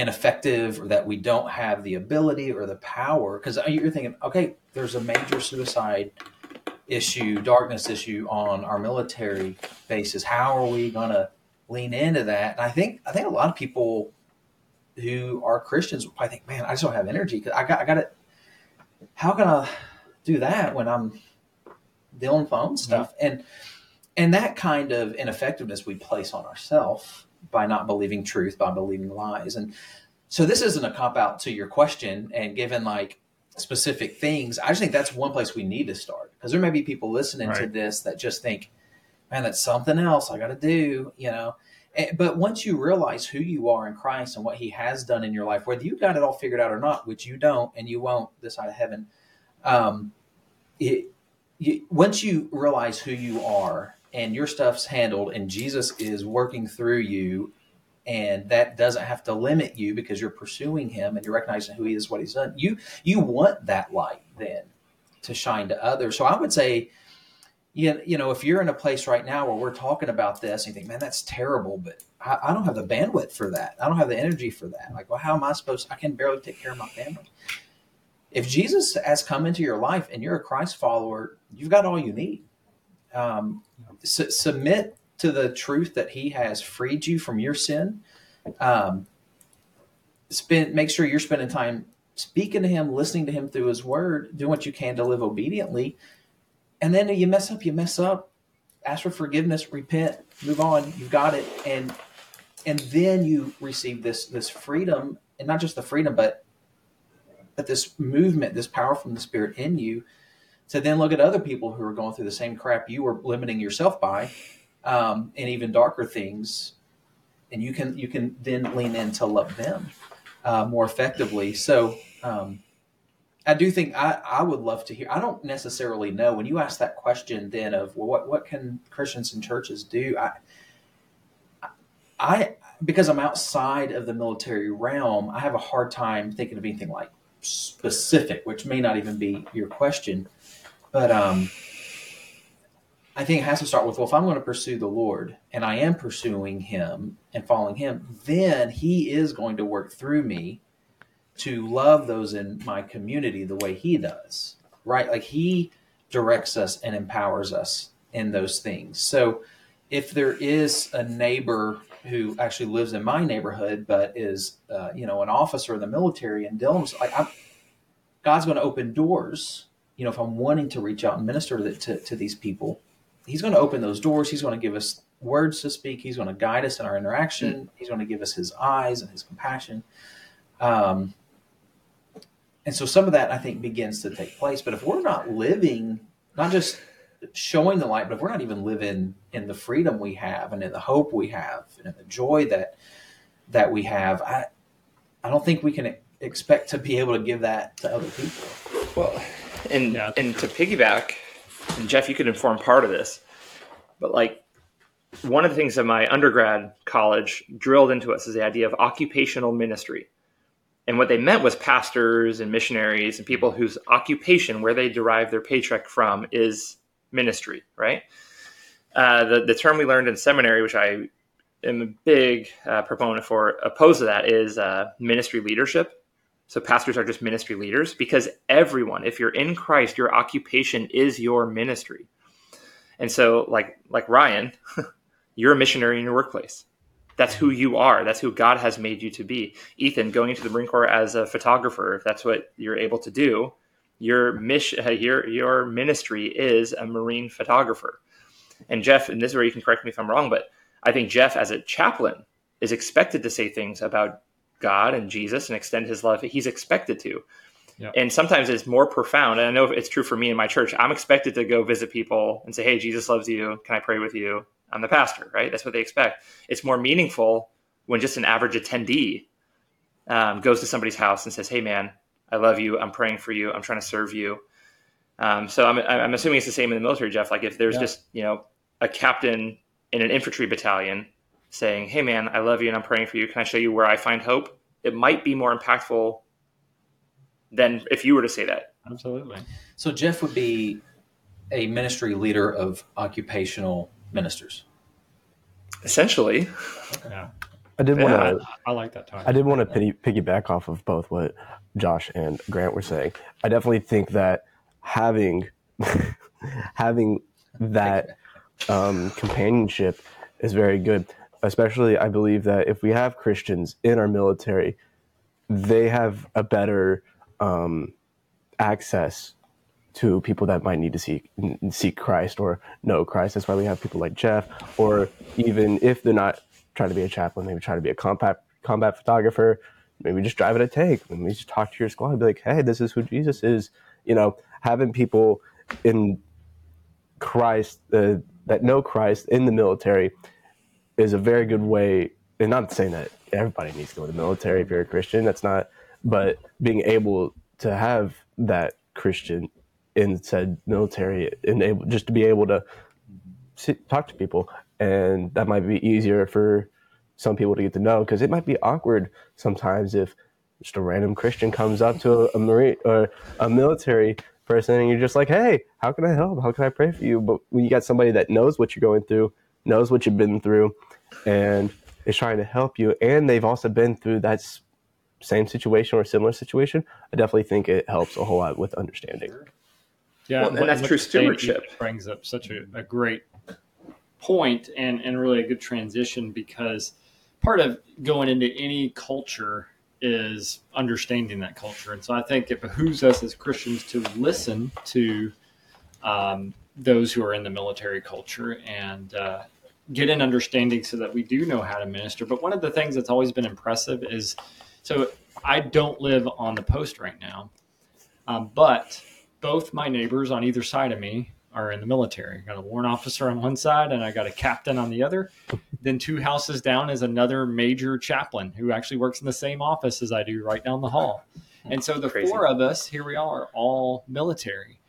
Speaker 3: ineffective or that we don't have the ability or the power because you're thinking okay there's a major suicide issue darkness issue on our military bases. How are we going to lean into that? And i think i think a lot of people who are christians i think man i just don't have energy because i got i got it how can i do that when i'm dealing with my own stuff? Mm-hmm. and and that kind of ineffectiveness we place on ourselves by not believing truth, by believing lies. And so this isn't a cop out to your question. And given like specific things, I just think that's one place we need to start because there may be people listening right. to this that just think, man, that's something else I got to do, you know. And, but once you realize who you are in Christ and what He has done in your life, whether you got it all figured out or not, which you don't, and you won't this side of heaven, um, it, you, once you realize who you are and your stuff's handled and Jesus is working through you and that doesn't have to limit you because you're pursuing him and you're recognizing who he is, what he's done. You you want that light then to shine to others. So I would say, you, you know, if you're in a place right now where we're talking about this and you think, man, that's terrible, but I, I don't have the bandwidth for that. I don't have the energy for that. Like, well, how am I supposed I can barely take care of my family. If Jesus has come into your life and you're a Christ follower, you've got all you need. Um, su- submit to the truth that he has freed you from your sin. Um, spend, make sure you're spending time speaking to him, listening to him through his word, doing what you can to live obediently. And then you mess up, you mess up, ask for forgiveness, repent, move on. You've got it. And and then you receive this this freedom, and not just the freedom, but but this movement, this power from the Spirit in you to then look at other people who are going through the same crap you were limiting yourself by, um, and even darker things, and you can you can then lean in to love them uh, more effectively. So um, I do think I, I would love to hear. I don't necessarily know when you ask that question then of well, what what can Christians and churches do? I I because I'm outside of the military realm, I have a hard time thinking of anything like specific, which may not even be your question. But um, I think it has to start with well, if I'm going to pursue the Lord and I am pursuing Him and following Him, then He is going to work through me to love those in my community the way He does, right? Like He directs us and empowers us in those things. So if there is a neighbor who actually lives in my neighborhood but is, uh, you know, an officer in the military and Dylan's like, I'm, God's going to open doors. You know, if I'm wanting to reach out and minister to, to, to these people, He's going to open those doors. He's going to give us words to speak. He's going to guide us in our interaction. He's going to give us His eyes and His compassion. Um, and so some of that I think begins to take place. But if we're not living, not just showing the light, but if we're not even living in the freedom we have and in the hope we have and in the joy that that we have, I I don't think we can expect to be able to give that to other people.
Speaker 6: Well, and
Speaker 2: Yeah.
Speaker 6: and to piggyback, and Jeff, you could inform part of this, but like one of the things that my undergrad college drilled into us is the idea of occupational ministry. And what they meant was pastors and missionaries and people whose occupation, where they derive their paycheck from, is ministry, right? Uh, the, the term we learned in seminary, which I am a big uh, proponent for, opposed to that, is uh, ministry leadership. So pastors are just ministry leaders because everyone, if you're in Christ, your occupation is your ministry. And so, like like Ryan, [laughs] you're a missionary in your workplace. That's who you are. That's who God has made you to be. Ethan, going into the Marine Corps as a photographer, if that's what you're able to do, your mission, [laughs] your your ministry is a Marine photographer. And Jeff, and this is where you can correct me if I'm wrong, but I think Jeff, as a chaplain, is expected to say things about God and Jesus and extend His love. He's expected to. And sometimes it's more profound. And I know it's true for me in my church. I'm expected to go visit people and say, "Hey, Jesus loves you. Can I pray with you?" I'm the pastor, right? That's what they expect. It's more meaningful when just an average attendee um, goes to somebody's house and says, "Hey, man, I love you. I'm praying for you. I'm trying to serve you." Um, so I'm, I'm assuming it's the same in the military, Jeff. Like if there's
Speaker 3: Yeah.
Speaker 6: just you know a captain in an infantry battalion saying, "Hey, man, I love you and I'm praying for you. Can I show you where I find hope?" It might be more impactful than if you were to say that.
Speaker 2: Absolutely.
Speaker 3: So Jeff would be a ministry leader of occupational ministers.
Speaker 6: Essentially,
Speaker 2: Yeah.
Speaker 5: I did want
Speaker 6: Yeah,
Speaker 5: to.
Speaker 2: I like that title.
Speaker 5: I did want to piggy, piggyback off of both what Josh and Grant were saying. I definitely think that having [laughs] having that um, companionship is very good. Especially, I believe that if we have Christians in our military, they have a better um, access to people that might need to seek seek Christ or know Christ. That's why we have people like Jeff, or even if they're not trying to be a chaplain, maybe try to be a combat combat photographer. Maybe just drive a tank. Maybe just talk to your squad. And be like, hey, this is who Jesus is. You know, having people in Christ uh, that know Christ in the military is a very good way. And not saying that everybody needs to go to the military if you're a Christian. That's not. But being able to have that Christian in said military and able just to be able to sit, talk to people, and that might be easier for some people to get to know because it might be awkward sometimes if just a random Christian comes up to a, a marine or a military person and you're just like, hey, how can I help? How can I pray for you? But when you got somebody that knows what you're going through, knows what you've been through, and is trying to help you, and they've also been through that same situation or similar situation, I definitely think it helps a whole lot with understanding.
Speaker 2: Yeah,
Speaker 6: Well, and that's true stewardship.
Speaker 2: Brings up such a, a great point and, and really a good transition because part of going into any culture is understanding that culture. And so I think it behooves us as Christians to listen to um, those who are in the military culture and uh, get an understanding so that we do know how to minister. But one of the things that's always been impressive is so I don't live on the post right now, um, but both my neighbors on either side of me are in the military. I got a warrant officer on one side and I got a captain on the other. then two houses down is another major chaplain who actually works in the same office as I do right down the hall. And so the
Speaker 6: Crazy.
Speaker 2: four of us, here we are, all military.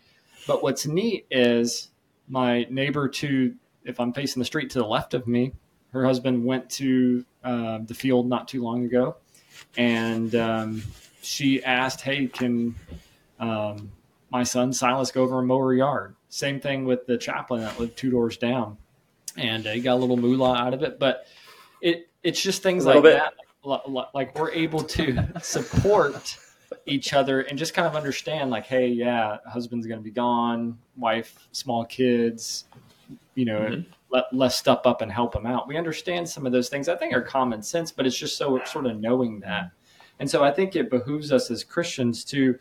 Speaker 2: But what's neat is my neighbor to, if I'm facing the street to the left of me, her husband went to uh, the field not too long ago. And um, she asked, Hey, can um, my son Silas go over and mow her yard? Same thing with the chaplain that lived two doors down. And uh, he got a little moolah out of it. But it it's just things like
Speaker 6: bit.
Speaker 2: that. Li- li- Like we're able to [laughs] support each other and just kind of understand like hey yeah husband's going to be gone wife small kids you know
Speaker 6: Mhm.
Speaker 2: let, let's step up and help them out. We understand some of those things. I think are common sense but it's just so sort of knowing that. And so i think it behooves us as christians to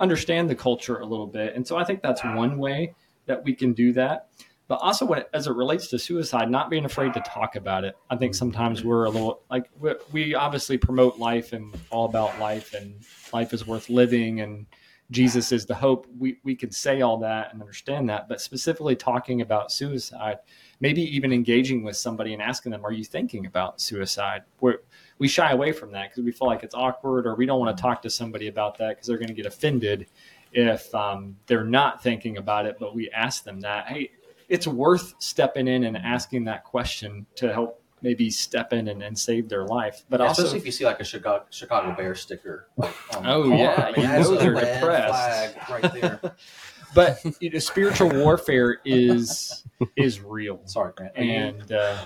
Speaker 2: understand the culture a little bit. And so i think that's one way that we can do that but also when it, as it relates to suicide not being afraid to talk about it. I think sometimes we're a little like we, we obviously promote life and all about life and life is worth living and jesus is the hope. We, we could say all that and understand that. But specifically talking about suicide maybe even engaging with somebody and asking them are you thinking about suicide? We're, we shy away from that because we feel like it's awkward or we don't want to talk to somebody about that because they're going to get offended if um, they're not thinking about it but we ask them that hey it's worth stepping in and asking that question to help maybe step in and, and save their life. But
Speaker 3: Yeah,
Speaker 2: also,
Speaker 3: especially if you see like a Chicago, Chicago Bear sticker. Like, on
Speaker 2: Oh,
Speaker 3: car.
Speaker 2: yeah,
Speaker 3: I mean,
Speaker 2: you know they're depressed.
Speaker 3: flag right there. [laughs]
Speaker 2: but you know, spiritual warfare is is real,
Speaker 3: Sorry, Grant.
Speaker 2: And uh,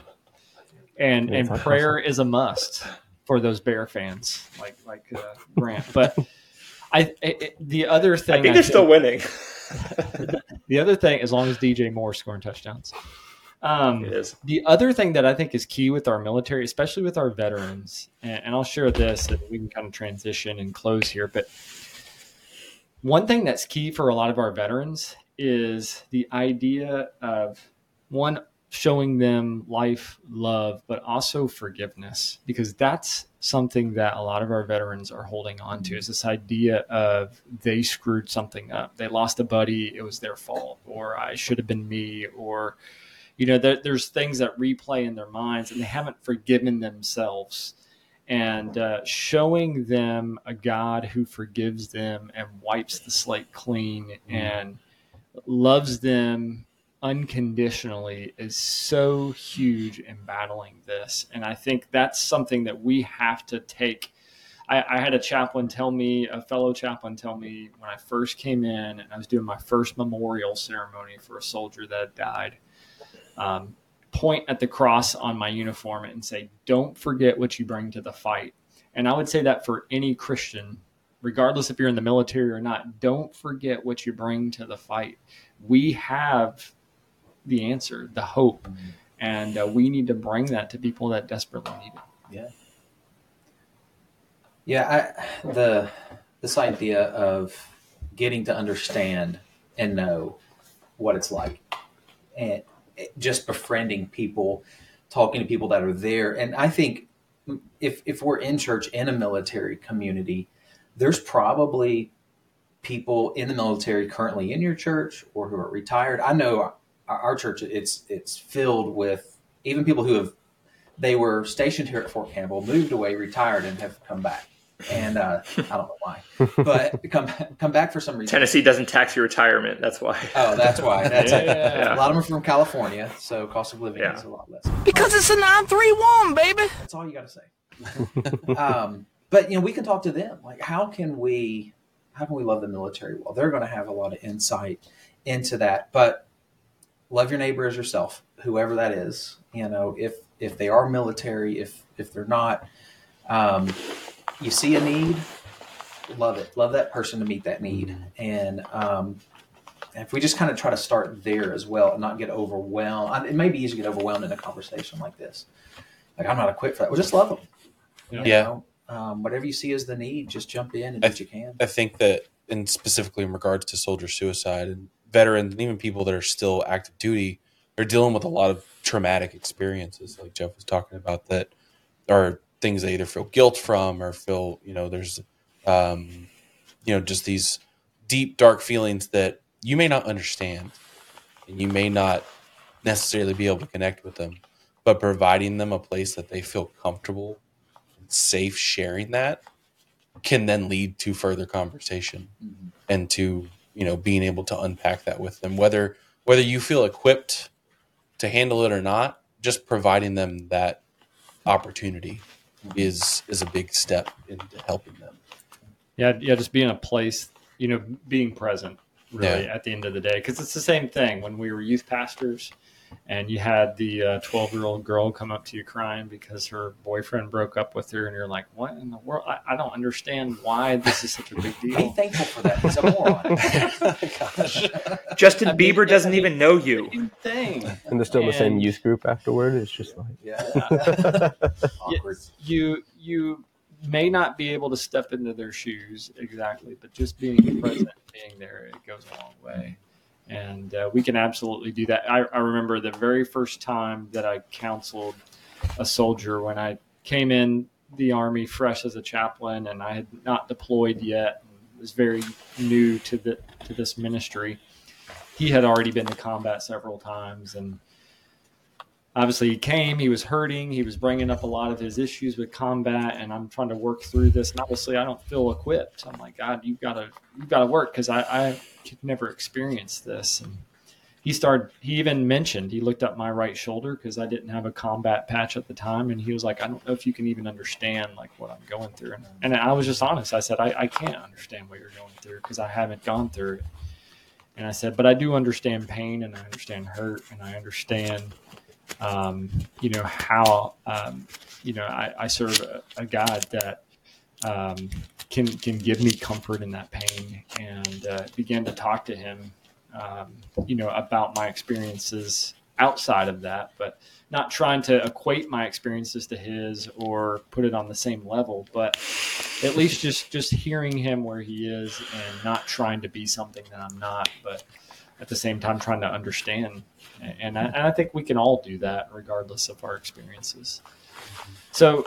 Speaker 2: and
Speaker 5: Yeah,
Speaker 2: and
Speaker 5: it's
Speaker 2: prayer is a must for those Bear fans like like uh, Grant. But I, I the other thing
Speaker 6: I think they're still winning. [laughs]
Speaker 2: the other thing, as long as DJ Moore scoring touchdowns. Um,
Speaker 6: it is.
Speaker 2: The other thing that I think is key with our military, especially with our veterans, and, and I'll share this and we can kind of transition and close here, but one thing that's key for a lot of our veterans is the idea of one showing them life, love, but also forgiveness, because that's something that a lot of our veterans are holding on to is this idea of they screwed something up. They lost a buddy, it was their fault, or I should have been me, or you know there, there's things that replay in their minds and they haven't forgiven themselves. And uh, showing them a god who forgives them and wipes the slate clean and loves them unconditionally is so huge in battling this and i think that's something that we have to take I, I had a chaplain tell me, a fellow chaplain tell me when I first came in and I was doing my first memorial ceremony for a soldier that had died um, point at the cross on my uniform and say, "Don't forget what you bring to the fight." And I would say that for any Christian, regardless if you're in the military or not, don't forget what you bring to the fight. We have the answer, the hope, and uh, we need to bring that to people that desperately need it.
Speaker 3: Yeah, I, the this idea of getting to understand and know what it's like, and just befriending people, talking to people that are there, and I think if if we're in church in a military community, there's probably people in the military currently in your church or who are retired. I know our, our church it's it's filled with even people who have they were stationed here at Fort Campbell, moved away, retired, and have come back and uh, I don't know why, but [laughs] come come back for some reason.
Speaker 6: Tennessee doesn't tax your retirement. That's why.
Speaker 3: Oh, that's why. [laughs] That's it.
Speaker 2: Yeah.
Speaker 3: A lot of them are from California, so cost of living
Speaker 6: Yeah.
Speaker 3: is a lot less.
Speaker 7: Because it's a 931, baby.
Speaker 3: That's all you got to say. [laughs] um, but you know, we can talk to them. Like, how can we, how can we love the military well? They're going to have a lot of insight into that. But love your neighbor as yourself, whoever that is. You know, if if they are military, if if they're not, um, you see a need, love it. Love that person to meet that need, and um, if we just kind of try to start there as well and not get overwhelmed, I- it may be easy to get overwhelmed in a conversation like this. Like I'm not equipped for that. Well, just love them. You
Speaker 4: Yeah.
Speaker 3: know? Um, whatever you see as the need, just jump in and
Speaker 4: I
Speaker 3: what you can.
Speaker 4: I think that, and specifically in regards to soldier suicide and veterans, and even people that are still active duty, they're dealing with a lot of traumatic experiences, like Jeff was talking about, that are things they either feel guilt from or feel, you know, there's, um, you know, just these deep, dark feelings that you may not understand, and you may not necessarily be able to connect with them, but providing them a place that they feel comfortable and safe sharing that can then lead to further conversation
Speaker 3: Mhm.
Speaker 4: and to you know being able to unpack that with them whether whether you feel equipped to handle it or not just providing them that opportunity is is a big step into helping them
Speaker 2: Yeah, yeah, just being a place, you know, being present really
Speaker 4: Yeah.
Speaker 2: at the end of the day. Because it's the same thing when we were youth pastors and you had the uh, 12 year old girl come up to you crying because her boyfriend broke up with her, and you're like, what in the world? I, I don't understand why this is such a big deal.
Speaker 3: Be
Speaker 2: deal.
Speaker 3: thankful for that. He's a moron. [laughs] Gosh.
Speaker 6: Justin
Speaker 2: I mean,
Speaker 6: Bieber
Speaker 2: yeah,
Speaker 6: doesn't
Speaker 2: I mean,
Speaker 6: even know you.
Speaker 2: Thing.
Speaker 5: and they're still in the same youth group afterward. It's just like
Speaker 3: Yeah. [laughs] Awkward.
Speaker 2: you you may not be able to step into their shoes exactly, but just being present, being there, it goes a long way. And uh, we can absolutely do that. I, I remember the very first time that I counseled a soldier when I came in the army fresh as a chaplain, and I had not deployed yet, was very new to the to this ministry. He had already been to combat several times, and obviously he came he was hurting he was bringing up a lot of his issues with combat and i'm trying to work through this and obviously i don't feel equipped. I'm like god you've got to you've got to work because I, I could never experience this and he started he even mentioned he looked up my right shoulder because i didn't have a combat patch at the time and he was like i don't know if you can even understand like what i'm going through and, and i was just honest. I said i, I can't understand what you're going through because i haven't gone through it and i said but i do understand pain and i understand hurt and i understand um, you know how um, you know I, I serve a, a God that um, can can give me comfort in that pain, and uh, began to talk to him, um, you know, about my experiences outside of that, but not trying to equate my experiences to his or put it on the same level, but at least just just hearing him where he is and not trying to be something that I'm not, but at the same time trying to understand and I, and I think we can all do that regardless of our experiences. So,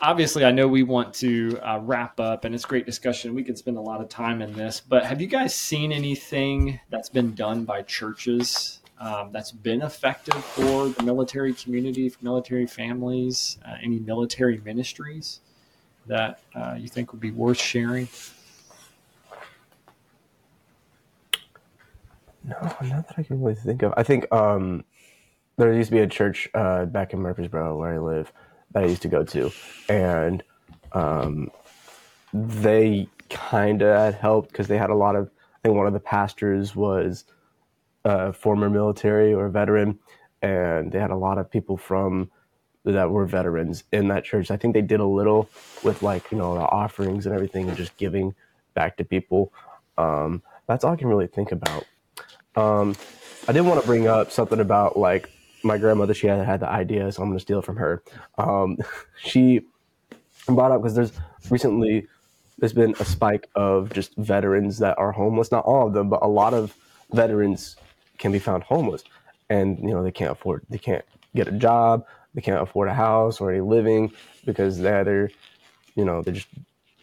Speaker 2: obviously, I know we want to uh, wrap up, and it's great discussion. We could spend a lot of time in this, but have you guys seen anything that's been done by churches um, that's been effective for the military community, for military families, uh, any military ministries that uh, you think would be worth sharing?
Speaker 5: No, not that I can really think of. I think um, there used to be a church uh, back in Murfreesboro where I live that I used to go to, and um, they kind of helped because they had a lot of. I think one of the pastors was a former military or veteran, and they had a lot of people from that were veterans in that church. I think they did a little with like you know the offerings and everything, and just giving back to people. Um, that's all I can really think about. Um, I did want to bring up something about like my grandmother. She had had the idea, so I'm going to steal it from her. Um, [laughs] she brought up because there's recently there's been a spike of just veterans that are homeless. Not all of them, but a lot of veterans can be found homeless, and you know they can't afford, they can't get a job, they can't afford a house or any living because they either, you know, they just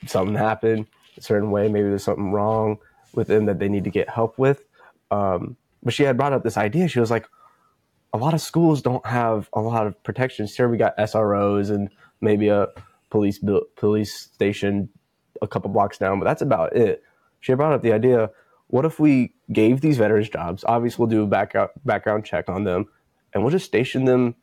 Speaker 5: something happened a certain way. Maybe there's something wrong with them that they need to get help with. Um, but she had brought up this idea. She was like, a lot of schools don't have a lot of protections. Here we got SROs and maybe a police police station a couple blocks down, but that's about it. She brought up the idea: what if we gave these veterans jobs? Obviously, we'll do a background background check on them, and we'll just station them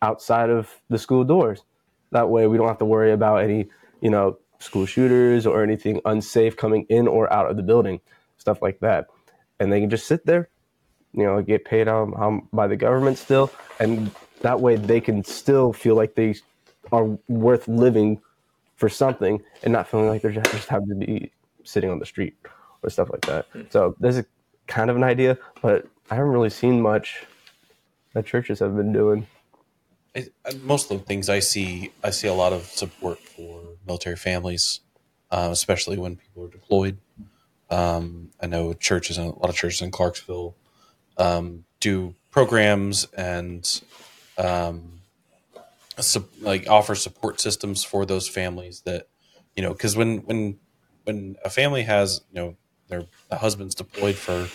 Speaker 5: outside of the school doors. That way, we don't have to worry about any, you know, school shooters or anything unsafe coming in or out of the building, stuff like that. And they can just sit there, you know, get paid um, um, by the government still, and that way they can still feel like they are worth living for something and not feeling like they're just, just having to be sitting on the street or stuff like that. So there's a kind of an idea, but I haven't really seen much that churches have been doing.
Speaker 4: Most of the things I see, I see a lot of support for military families, uh, especially when people are deployed. Um, I know churches and a lot of churches in Clarksville um, do programs and um, like offer support systems for those families that you know because when when when a family has you know their the husband's deployed for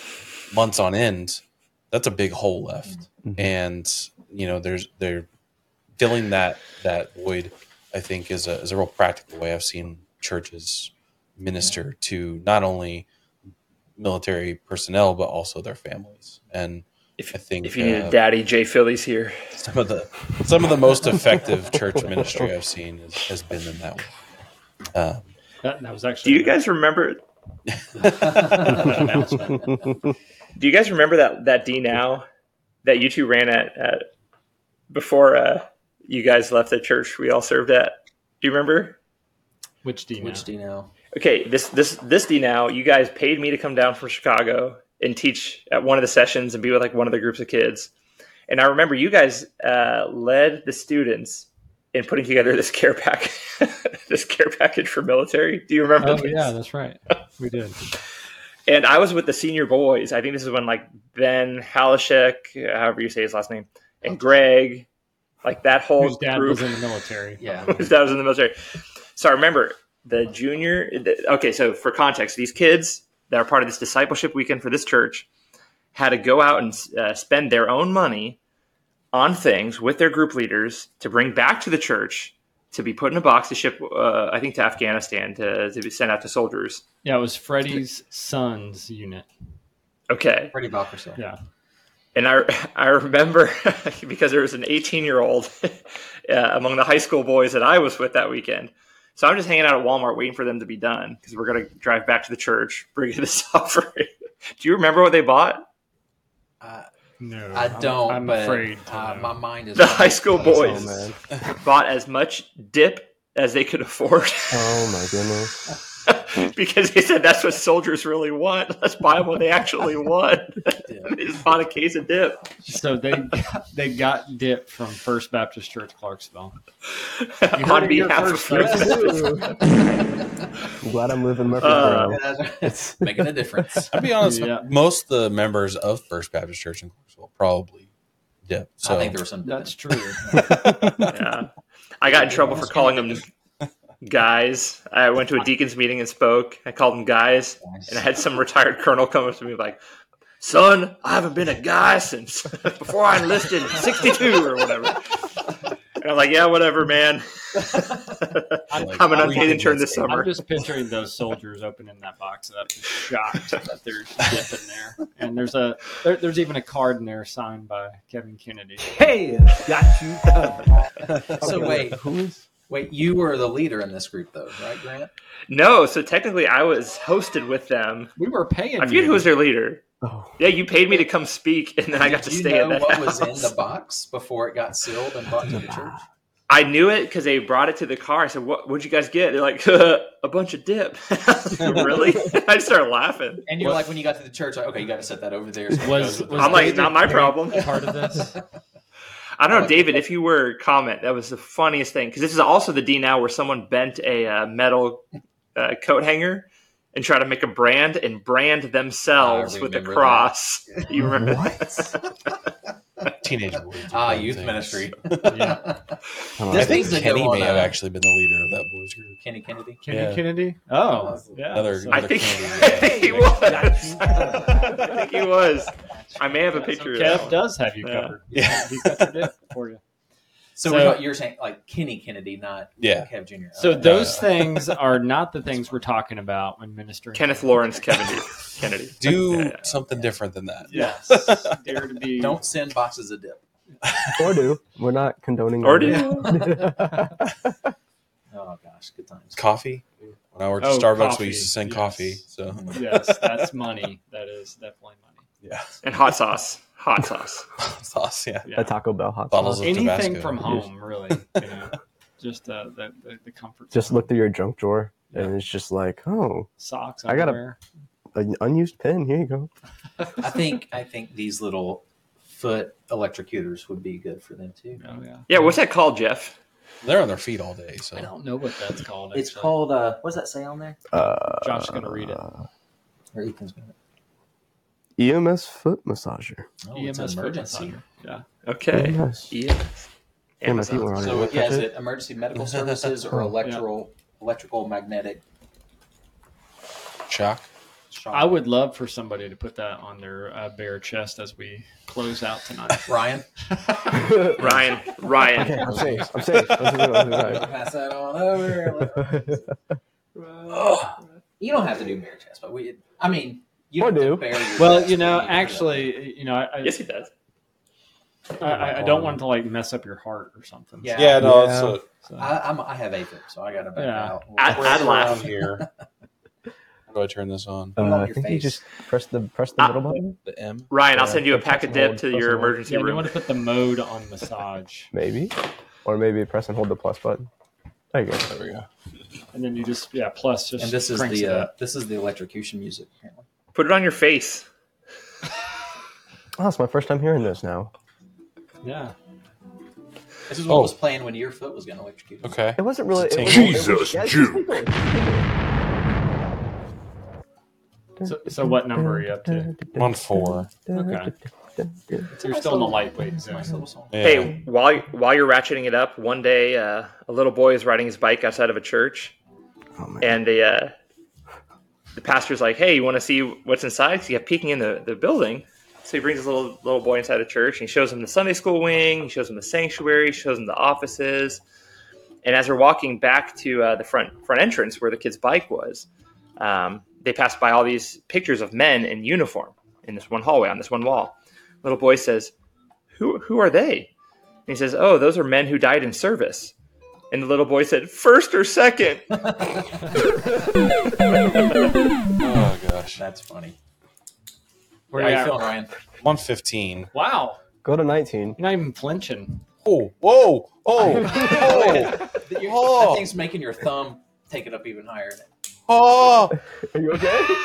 Speaker 4: months on end, that's a big hole left, and you know there's they're filling that that void. I think is a is a real practical way I've seen churches minister to not only military personnel but also their families. And
Speaker 6: If,
Speaker 4: I think,
Speaker 6: if you need
Speaker 4: uh,
Speaker 6: a daddy, Jay Phillies here.
Speaker 4: some of the some of the most effective church ministry I've seen is, has been in that way. Um,
Speaker 2: That, that was
Speaker 6: Do you guys remember? [laughs] Do you guys remember that that D now that you two ran at, at before uh, you guys left the church we all served at? Do you remember?
Speaker 2: Which D? you know?
Speaker 3: Which do you know?
Speaker 6: Okay, this this this D now, you guys paid me to come down from Chicago and teach at one of the sessions and be with like one of the groups of kids. And I remember you guys uh, led the students in putting together this care pack, [laughs] this care package for military. Do you remember?
Speaker 2: Oh
Speaker 6: this?
Speaker 2: yeah, that's right. [laughs] We did.
Speaker 6: And I was with the senior boys. I think this is when like Ben Halashek, however you say his last name, and Greg, like that whole
Speaker 2: Whose dad
Speaker 6: group
Speaker 2: was in the military.
Speaker 3: Yeah. [laughs]
Speaker 6: whose dad was in the military. So I remember the junior. The, okay, so for context, these kids that are part of this discipleship weekend for this church had to go out and uh, spend their own money on things with their group leaders to bring back to the church to be put in a box to ship, uh, I think, to Afghanistan to, to be sent out to soldiers.
Speaker 2: Yeah, it was Freddie's son's unit.
Speaker 6: Okay.
Speaker 3: Freddie Valkersel.
Speaker 2: Yeah.
Speaker 6: And I, [laughs] I remember [laughs] because there was an 18 year old [laughs] uh, among the high school boys that I was with that weekend. So I'm just hanging out at Walmart waiting for them to be done because we're going to drive back to the church, [laughs] bring this offering. Do you remember what they bought?
Speaker 3: Uh,
Speaker 2: No,
Speaker 3: I don't,
Speaker 2: I'm,
Speaker 3: but
Speaker 2: afraid. to
Speaker 3: uh, my mind is
Speaker 6: The high school
Speaker 5: Oh
Speaker 6: boys
Speaker 5: man! [laughs]
Speaker 6: bought as much dip as they could afford
Speaker 5: Oh my goodness! [laughs] [laughs]
Speaker 6: because they said that's what soldiers really want. Let's buy them what they actually want. [laughs] they just bought a case of dip
Speaker 2: So they [laughs] they got dip from First Baptist Church Clarksville.
Speaker 6: on behalf of
Speaker 2: folks.
Speaker 5: I'm glad I'm living
Speaker 6: Uh,
Speaker 5: Murfreesboro. It's
Speaker 3: making a difference.
Speaker 4: I'll be honest,
Speaker 2: Yeah.
Speaker 4: most of the members of First Baptist Church in Clarksville probably dip. So
Speaker 3: I think there was some.
Speaker 2: That's true.
Speaker 6: yeah. I got in trouble for calling them guys. I went to a deacons meeting and spoke. I called them guys, and I had some retired [laughs] colonel come up to me like, "Son, I haven't been a guy since [laughs] before I enlisted in '62 or whatever." And I'm like, "Yeah, whatever, man. [laughs] I'm an unpaid intern this summer."
Speaker 2: I'm just picturing those soldiers opening that box and up, just shocked that there's dip in there. And there's a there, there's even a card in there signed by Kevin Kennedy.
Speaker 7: Hey, got you covered.
Speaker 3: So wait,
Speaker 5: who is?
Speaker 3: Wait, you were the leader in this group, though, right, Grant?
Speaker 6: No, so technically, I was hosted with them.
Speaker 2: We were paying.
Speaker 6: I forget who was their leader.
Speaker 5: Oh,
Speaker 6: Yeah, you paid me to come speak, and then I got to
Speaker 3: you
Speaker 6: stay
Speaker 3: know
Speaker 6: in that
Speaker 3: what was in the box before it got sealed and brought to the church?
Speaker 6: I knew it because they brought it to the car. I said, "What? What'd you guys get?" They're like, [laughs] "A bunch of dip." [laughs] really? [laughs] I just started laughing.
Speaker 3: And you're like, when you got to the church, like, okay, you got to set that over there. So
Speaker 2: Was, was
Speaker 6: I'm like,
Speaker 2: David
Speaker 6: not my
Speaker 2: Perry
Speaker 6: problem.
Speaker 2: Part of this.
Speaker 6: I don't know, David. If you were comment, that was the funniest thing because this is also the D now where someone bent a uh, metal uh, coat hanger and tried to make a brand and brand themselves with a cross. [laughs] You remember that? [laughs] [laughs]
Speaker 4: teenage boys.
Speaker 3: ah youth
Speaker 4: things.
Speaker 3: ministry. [laughs]
Speaker 2: Yeah.
Speaker 5: oh,
Speaker 4: I think Kenny
Speaker 3: may on,
Speaker 4: have
Speaker 3: a-
Speaker 4: actually been the leader of that boys group.
Speaker 3: Kenny Kennedy.
Speaker 2: Kenny
Speaker 4: Yeah.
Speaker 2: Kennedy. Oh, yeah.
Speaker 4: Another-
Speaker 2: So-
Speaker 6: I
Speaker 4: another
Speaker 6: think,
Speaker 4: Kennedy.
Speaker 6: I think [laughs] he was. I think he was. I may have a
Speaker 2: so
Speaker 6: picture of that.
Speaker 2: Kev
Speaker 6: one.
Speaker 2: does have you covered.
Speaker 4: Yeah.
Speaker 2: He's got your dip for you.
Speaker 3: So,
Speaker 2: So-
Speaker 3: we're not, you're saying like Kenny Kennedy, not
Speaker 4: Yeah.
Speaker 3: Kev Jr.
Speaker 2: So those
Speaker 4: yeah.
Speaker 2: things [laughs] are not the things we're talking about when ministering.
Speaker 6: Kenneth Lawrence Kennedy. [laughs] Kennedy.
Speaker 4: Do
Speaker 6: Yeah.
Speaker 4: something different than that.
Speaker 2: Yes. [laughs] Dare to be.
Speaker 3: don't send boxes of dip.
Speaker 5: or do. We're not condoning
Speaker 6: Or
Speaker 5: do.
Speaker 3: Oh gosh, good times.
Speaker 4: Coffee. When I worked at
Speaker 2: Oh,
Speaker 4: Starbucks,
Speaker 2: coffee,
Speaker 4: we used to send
Speaker 2: yes.
Speaker 4: coffee. So
Speaker 2: Yes, that's money. That is definitely money.
Speaker 4: yeah,
Speaker 6: And hot sauce. Hot sauce. [laughs]
Speaker 4: hot sauce. Yeah,
Speaker 2: Yeah.
Speaker 5: A Taco Bell hot
Speaker 4: Bottles
Speaker 5: sauce.
Speaker 4: of
Speaker 2: Anything
Speaker 4: Tabasco.
Speaker 2: from home, really. You know, [laughs] just uh, the, the the comfort.
Speaker 5: Just
Speaker 2: zone.
Speaker 5: look through your junk drawer, and it's just like, oh,
Speaker 2: socks.
Speaker 5: I gotta-
Speaker 2: underwear.
Speaker 5: an unused pen. Here you go. [laughs]
Speaker 3: I think I think these little foot electrocutors would be good for them too.
Speaker 2: Oh yeah.
Speaker 6: Yeah, what's that called, Jeff?
Speaker 4: they're on their feet all day. So
Speaker 2: I don't know what that's called.
Speaker 3: It's
Speaker 2: actually.
Speaker 3: called uh, what does that say on there?
Speaker 5: Uh,
Speaker 2: Josh's gonna read it.
Speaker 3: Or Ethan's gonna.
Speaker 5: EMS foot massager.
Speaker 3: Oh, it's
Speaker 2: EMS
Speaker 3: an
Speaker 2: foot
Speaker 3: emergency.
Speaker 2: massager. Yeah.
Speaker 6: Okay.
Speaker 5: EMS.
Speaker 6: Yes.
Speaker 5: Yeah, my feet were on it.
Speaker 3: So
Speaker 5: Wanna
Speaker 3: yeah,
Speaker 5: touch
Speaker 3: is
Speaker 5: it?
Speaker 3: it emergency medical [laughs] services or electrical electrical magnetic
Speaker 4: shock.
Speaker 3: shock?
Speaker 2: I would love for somebody to put that on their uh, bare chest as we close out tonight. [laughs]
Speaker 3: Ryan. [laughs]
Speaker 6: Ryan. Ryan.
Speaker 5: Okay, I'm safe. I'm safe. I'm safe. I'm safe.
Speaker 3: Pass that on over. Ugh. You don't have to do bare chest, but we. I mean, you
Speaker 5: Or
Speaker 3: don't
Speaker 5: do.
Speaker 2: well, you know,
Speaker 3: when do that.
Speaker 2: actually, you know, I,
Speaker 6: Yes, he does.
Speaker 2: I, I, I don't want to like mess up your heart or something.
Speaker 3: Yeah.
Speaker 4: Yeah, no,
Speaker 5: Yeah.
Speaker 4: that's what
Speaker 2: So,
Speaker 3: I, I'm, I have AFib, so I got to back
Speaker 2: Yeah.
Speaker 3: out.
Speaker 6: I'd- I'd laugh.
Speaker 4: around here. How do I turn this on?
Speaker 5: Uh, I
Speaker 3: your
Speaker 5: think you just press the press the
Speaker 6: Ah.
Speaker 5: middle button.
Speaker 4: The M.
Speaker 6: Ryan, I'll send you a
Speaker 5: press
Speaker 6: pack of dip to your emergency
Speaker 2: yeah, you want to put the mode on massage, [laughs]
Speaker 5: Maybe, or maybe press and hold the plus button. There you go.
Speaker 4: There we go.
Speaker 2: and then you just yeah, plus just
Speaker 3: And this is the uh, this is the electrocution music. Apparently.
Speaker 6: Put it on your face.
Speaker 5: Oh, it's my first time hearing this now.
Speaker 2: yeah.
Speaker 3: This is what
Speaker 4: Oh.
Speaker 3: was playing when your foot was going getting electrocuted.
Speaker 4: Okay.
Speaker 5: It wasn't really. It wasn't- it was-
Speaker 7: Jesus,
Speaker 5: yeah, it's
Speaker 7: Juke.
Speaker 2: So, so what number are you up to?
Speaker 4: I'm on four.
Speaker 2: Okay.
Speaker 3: It's a
Speaker 2: You're still in the lightweight
Speaker 3: it's a nice
Speaker 2: zone.
Speaker 3: little song.
Speaker 4: Yeah.
Speaker 6: Hey, while while you're ratcheting it up, one day uh, a little boy is riding his bike outside of a church,
Speaker 5: Oh, man.
Speaker 6: and the uh, the pastor's like, "Hey, you want to see what's inside?" So he kept peeking in the, the building. So he brings his little little boy inside the church, and he shows him the Sunday school wing. He shows him the sanctuary. Shows him the offices. And as they're walking back to uh, the front front entrance where the kid's bike was, um, they pass by all these pictures of men in uniform in this one hallway on this one wall. Little boy says, "Who who are they?" And he says, "Oh, those are men who died in service." And the little boy said, first or second?" [laughs]
Speaker 4: Oh gosh.
Speaker 3: That's funny.
Speaker 2: Where
Speaker 3: How
Speaker 2: you
Speaker 3: you
Speaker 2: at?
Speaker 3: feeling, Ryan?
Speaker 4: I'm on 15.
Speaker 2: Wow,
Speaker 5: Go to 19.
Speaker 2: you're not even flinching.
Speaker 4: Oh, whoa, oh, [laughs] oh.
Speaker 3: oh, That
Speaker 4: Oh.
Speaker 3: That thing's making your thumb take it up even higher.
Speaker 4: oh.
Speaker 5: Are you okay? [laughs]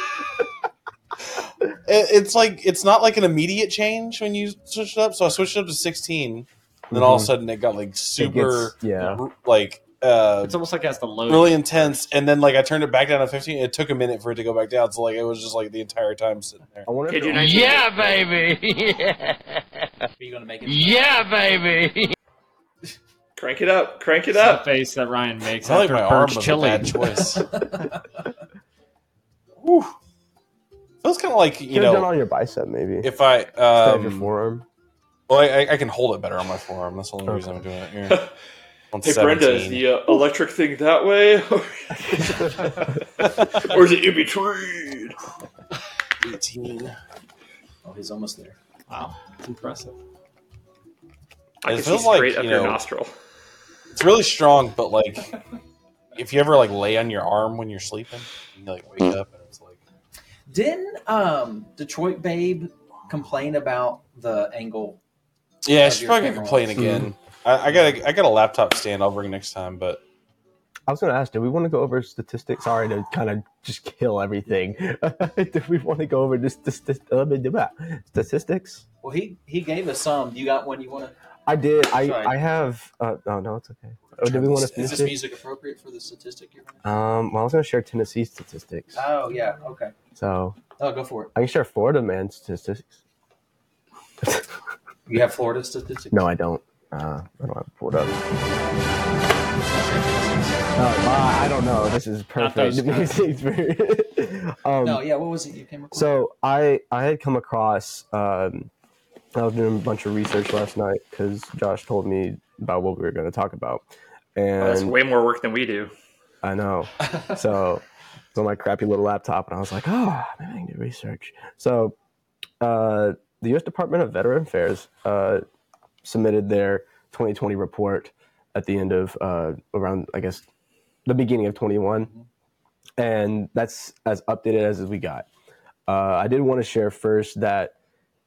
Speaker 4: It, it's like it's not like an immediate change when you switch it up. So I switched it up to 16. Then all of a
Speaker 5: Mhm.
Speaker 4: sudden it got like super,
Speaker 5: gets- yeah.
Speaker 4: like uh,
Speaker 2: It's almost like it has to load.
Speaker 4: really intense. And then like I turned it back down to 15. It took a minute for it to go back down. So like it was just like the entire time sitting there.
Speaker 5: I wonder
Speaker 6: Kid
Speaker 5: if
Speaker 6: you
Speaker 5: it-
Speaker 6: 19.
Speaker 8: Yeah, baby. [laughs]
Speaker 3: Are you going to make it?
Speaker 8: yeah, baby. [laughs]
Speaker 6: Crank it up, crank it
Speaker 2: It's the
Speaker 6: up.
Speaker 2: face that Ryan makes
Speaker 4: I feel like my arm
Speaker 2: purge
Speaker 4: was
Speaker 2: chili.
Speaker 4: a bad choice. [laughs] Whew. Feels kind of like you
Speaker 5: Could have done
Speaker 4: know
Speaker 5: on your bicep, maybe.
Speaker 4: if I
Speaker 5: Instead of your
Speaker 4: um,
Speaker 5: forearm.
Speaker 4: Well I, I can hold it better on my forearm. That's the only reason I'm doing it. Here. [laughs] On
Speaker 6: Hey, Brenda, is the uh, electric thing that way? [laughs] or is it in between?
Speaker 4: 18.
Speaker 3: Oh, he's almost there.
Speaker 2: Wow, it's impressive.
Speaker 6: I
Speaker 4: It
Speaker 6: can see
Speaker 4: feels like,
Speaker 6: up
Speaker 4: you
Speaker 6: your
Speaker 4: know-
Speaker 6: nostril.
Speaker 4: It's really strong, but like if you ever like lay on your arm when you're sleeping, you like wake up and it's like
Speaker 3: Didn't um, Detroit Babe complain about the angle?
Speaker 4: Yeah,
Speaker 3: Of
Speaker 4: she's probably gonna
Speaker 3: camera
Speaker 4: complain
Speaker 3: lens.
Speaker 4: again. I, I got a I got a laptop stand I'll bring next time, but
Speaker 5: I was going to ask, do we want to go over statistics? Sorry to kind of just kill everything. [laughs] do we want to go over this, this, this uh, statistics?
Speaker 3: Well, he he gave us some. You got one you want to?
Speaker 5: I did. I,
Speaker 3: Sorry.
Speaker 5: I have. Uh, oh, no, it's okay. Oh, do we want to
Speaker 3: Is
Speaker 5: finish
Speaker 3: this
Speaker 5: it?
Speaker 3: music appropriate for the statistic you're going?
Speaker 5: Um, well, I was going to share Tennessee statistics.
Speaker 3: Oh yeah, okay.
Speaker 5: So
Speaker 3: Oh, go for it.
Speaker 5: I can share Florida man statistics. [laughs]
Speaker 3: You have Florida statistics?
Speaker 5: No, I don't. Uh, I don't have it pulled up. Uh, I don't know. This is
Speaker 2: Not
Speaker 5: perfect.
Speaker 2: those [laughs] [laughs]
Speaker 5: um,
Speaker 3: No, yeah. What was it you came across?
Speaker 5: So I I had come across um, I was doing a bunch of research last night because Josh told me about what we were going to talk about. And
Speaker 6: That's way more work than we do.
Speaker 5: I know. [laughs] So it's on my crappy little laptop, and I was like, oh, maybe I can do research. So uh, the U.S. Department of Veteran Affairs uh, submitted their 2020 report at the end of uh, around, I guess, the beginning of 21, and that's as updated as we got. Uh, I did want to share first that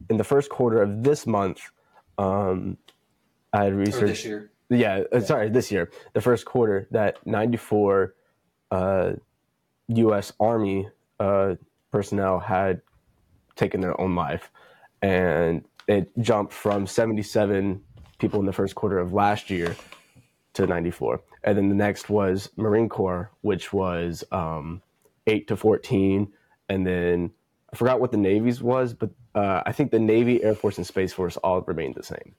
Speaker 5: in the first quarter of this month, um, I had researched
Speaker 3: this year.
Speaker 5: yeah, uh, sorry, this year, the first quarter, that 94 uh, U.S. Army uh, personnel had taken their own life. And it jumped from 77 people in the first quarter of last year to 94. And then the next was Marine Corps, which was um, 8 to 14. And then I forgot what the Navy's was, but uh, I think the Navy, Air Force, and Space Force all remained the same.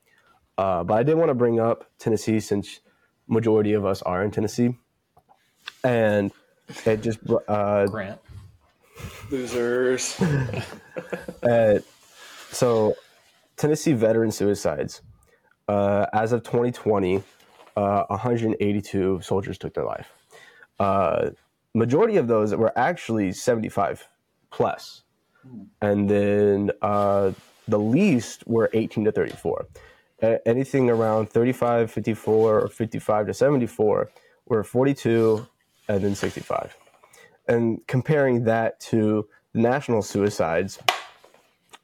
Speaker 5: Uh, but I did want to bring up Tennessee since majority of us are in Tennessee, and it just uh,
Speaker 3: Grant.
Speaker 6: Losers. [laughs]
Speaker 5: so Tennessee veteran suicides. Uh, as of 2020, uh, 182 soldiers took their life. Uh, majority of those were actually 75 plus, and then uh, the least were 18 to 34. A- anything around 35, 54, or 55 to 74 were 42, and then 65. And comparing that to national suicides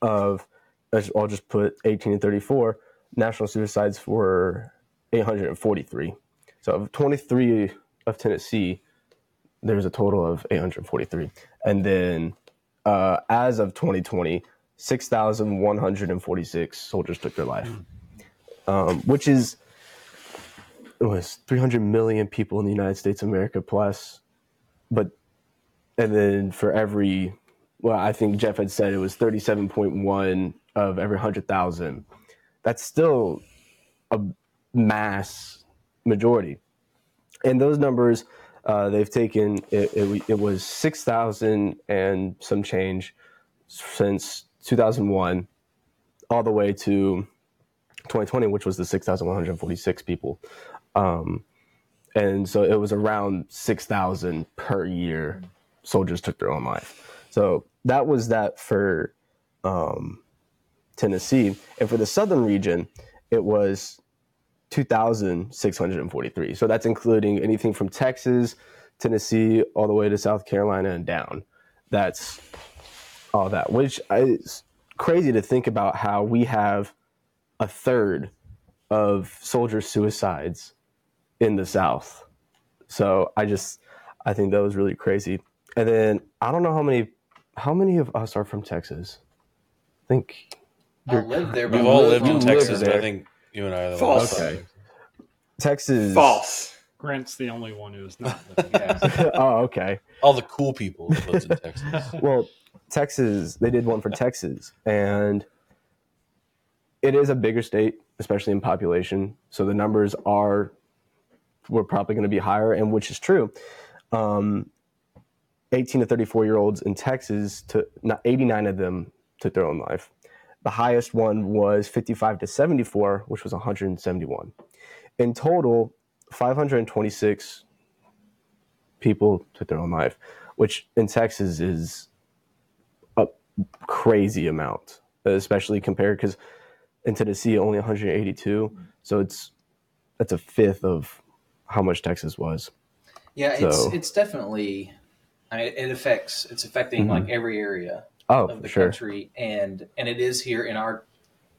Speaker 5: of, I'll just put 18 and 34, national suicides were 843. So of 23 of Tennessee, there's a total of 843. And then uh, as of 2020, 6,146 soldiers took their life, um, which is it was 300 million people in the United States of America plus, but and then for every well, I think Jeff had said it was 37.1 of every 100,000. That's still a mass majority. And those numbers, uh, they've taken, it, it, it was 6,000 and some change since 2001 all the way to 2020, which was the 6,146 people. Um, and so it was around 6,000 per year soldiers took their own life. So that was that for um, Tennessee. And for the southern region, it was 2,643. So that's including anything from Texas, Tennessee, all the way to South Carolina and down. That's all that, which is crazy to think about how we have a third of soldier suicides in the South. So I just, I think that was really crazy. And then I don't know how many, how many of us are from Texas? I think
Speaker 3: I lived there.
Speaker 4: We've all
Speaker 3: lived
Speaker 4: lived in Texas, but. I think you and I are the
Speaker 6: False.
Speaker 4: ones.
Speaker 5: Okay. Texas.
Speaker 6: False.
Speaker 2: Grant's the only one who's not [laughs] living there.
Speaker 5: oh, okay.
Speaker 4: All the cool people that lives in Texas. [laughs]
Speaker 5: Well, Texas, they did one for Texas, and it is a bigger state, especially in population. So the numbers are, we're probably going to be higher, and which is true. Um, 18 to 34 year olds in Texas, to not 89 of them took their own life. The highest one was 55 to 74, which was 171. In total, 526 people took their own life, which in Texas is a crazy amount, especially compared because in Tennessee only 182, so it's that's a fifth of how much Texas was.
Speaker 3: Yeah, it's
Speaker 5: So-
Speaker 3: it's definitely. I mean, it affects. It's affecting
Speaker 5: Mhm.
Speaker 3: like every area
Speaker 5: Oh,
Speaker 3: of the
Speaker 5: sure.
Speaker 3: country, and and it is here in our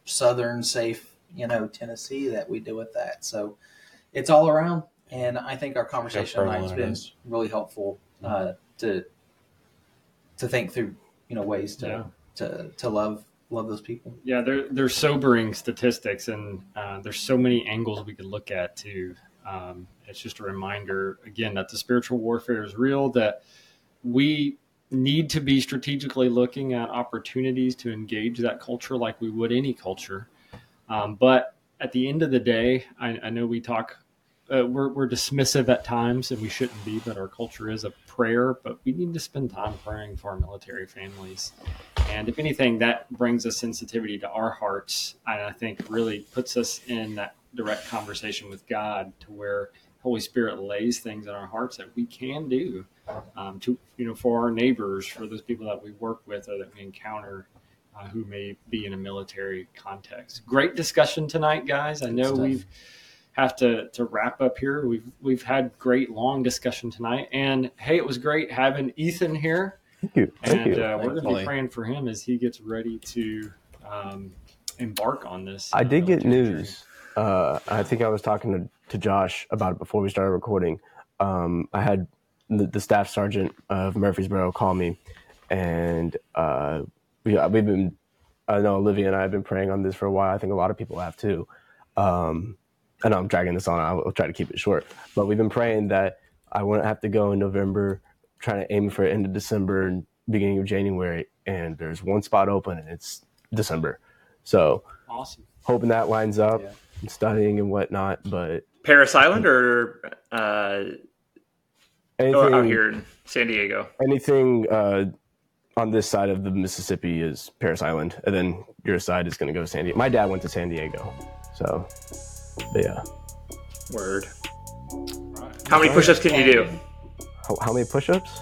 Speaker 3: southern, safe, you know, Tennessee that we deal with that. So it's all around, and I think our conversation tonight has been
Speaker 4: is.
Speaker 3: really helpful uh, to to think through, you know, ways to
Speaker 2: Yeah.
Speaker 3: to to love love those people.
Speaker 2: Yeah, they're they're sobering statistics, and uh, there's so many angles we could look at too. Um, it's just a reminder again that the spiritual warfare is real. That we need to be strategically looking at opportunities to engage that culture like we would any culture. Um, but at the end of the day, I, I know we talk. Uh, we're, we're dismissive at times, and we shouldn't be. But our culture is a prayer. But we need to spend time praying for our military families. And if anything, that brings a sensitivity to our hearts, and I think really puts us in that direct conversation with God to where Holy Spirit lays things in our hearts that we can do um, to you know for our neighbors, for those people that we work with or that we encounter. Uh, who may be in a military context. Great discussion tonight, guys. I know we've have to to wrap up here. We've we've had great long discussion tonight, and hey, it was great having Ethan here.
Speaker 5: Thank you. Thank
Speaker 2: and
Speaker 5: you.
Speaker 2: Uh, we're going to be praying for him as he gets ready to um, embark on this.
Speaker 5: I
Speaker 2: uh,
Speaker 5: did get news. Uh, I think I was talking to, to Josh about it before we started recording. Um, I had the, the staff sergeant of Murfreesboro call me, and uh, we, we've been, I know Olivia and I have been praying on this for a while. I think a lot of people have too. Um, I know I'm dragging this on. I'll try to keep it short. But we've been praying that I wouldn't have to go in November, trying to aim for end of December and beginning of January. And there's one spot open, and it's December. So
Speaker 2: Awesome.
Speaker 5: hoping that lines up
Speaker 3: Yeah.
Speaker 5: and studying and whatnot. But
Speaker 6: Parris Island or uh,
Speaker 5: anything,
Speaker 6: oh, out here in San Diego?
Speaker 5: anything uh, on this side of the Mississippi is Parris Island, and then your side is going to go to San Diego. My dad went to San Diego, so yeah.
Speaker 6: Word.
Speaker 2: Right.
Speaker 6: How many push-ups can you do?
Speaker 5: How, how many push-ups?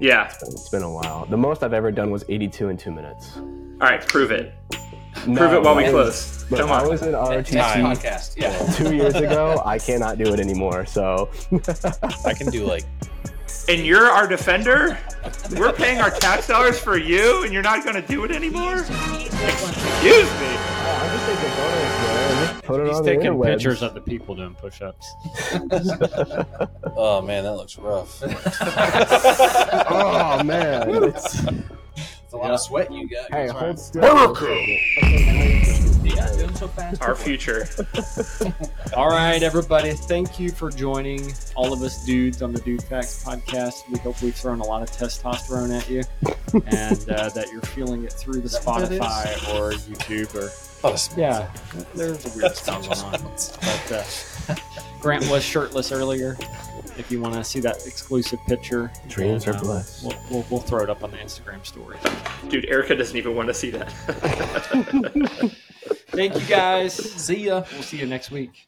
Speaker 6: Yeah.
Speaker 5: It's been a while. The most I've ever done was 82 in two minutes.
Speaker 6: All right, prove it.
Speaker 5: No,
Speaker 6: Prove it while we
Speaker 5: I
Speaker 6: close.
Speaker 5: Look,
Speaker 6: Come
Speaker 5: I was in
Speaker 3: Next
Speaker 5: ROTC
Speaker 3: podcast. Yeah. [laughs]
Speaker 5: two years ago. I cannot do it anymore. So
Speaker 4: I can do like
Speaker 6: And you're our defender? We're paying our tax dollars for you, and you're not going to do it anymore? Excuse me.
Speaker 5: Oh, I'm just taking photos, man. Put it
Speaker 2: He's
Speaker 5: on
Speaker 2: taking
Speaker 5: interwebs.
Speaker 2: pictures of the people doing push-ups. [laughs]
Speaker 4: oh man, that looks rough. [laughs]
Speaker 5: Oh man, it's,
Speaker 3: It's a lot of sweat you got.
Speaker 5: hey, hold
Speaker 3: right.
Speaker 5: still.
Speaker 3: Yeah, doing so fast.
Speaker 6: Our future. [laughs]
Speaker 2: All right, everybody. Thank you for joining all of us dudes on the DudeFax podcast. We hope we've thrown a lot of testosterone at you and uh, that you're feeling it through the [laughs]
Speaker 3: that what it is?
Speaker 2: Spotify or YouTube or
Speaker 4: Oh,
Speaker 2: yeah, there's a weird stuff going on. But uh, Grant was shirtless earlier. If you want to see that exclusive picture,
Speaker 5: Dreams
Speaker 2: then,
Speaker 5: are
Speaker 2: uh,
Speaker 5: blessed.
Speaker 2: We'll, we'll, we'll throw it up on the Instagram story.
Speaker 6: Dude, Erica doesn't even want to see that. [laughs]
Speaker 2: Thank you guys.
Speaker 3: See ya.
Speaker 2: We'll see you next week.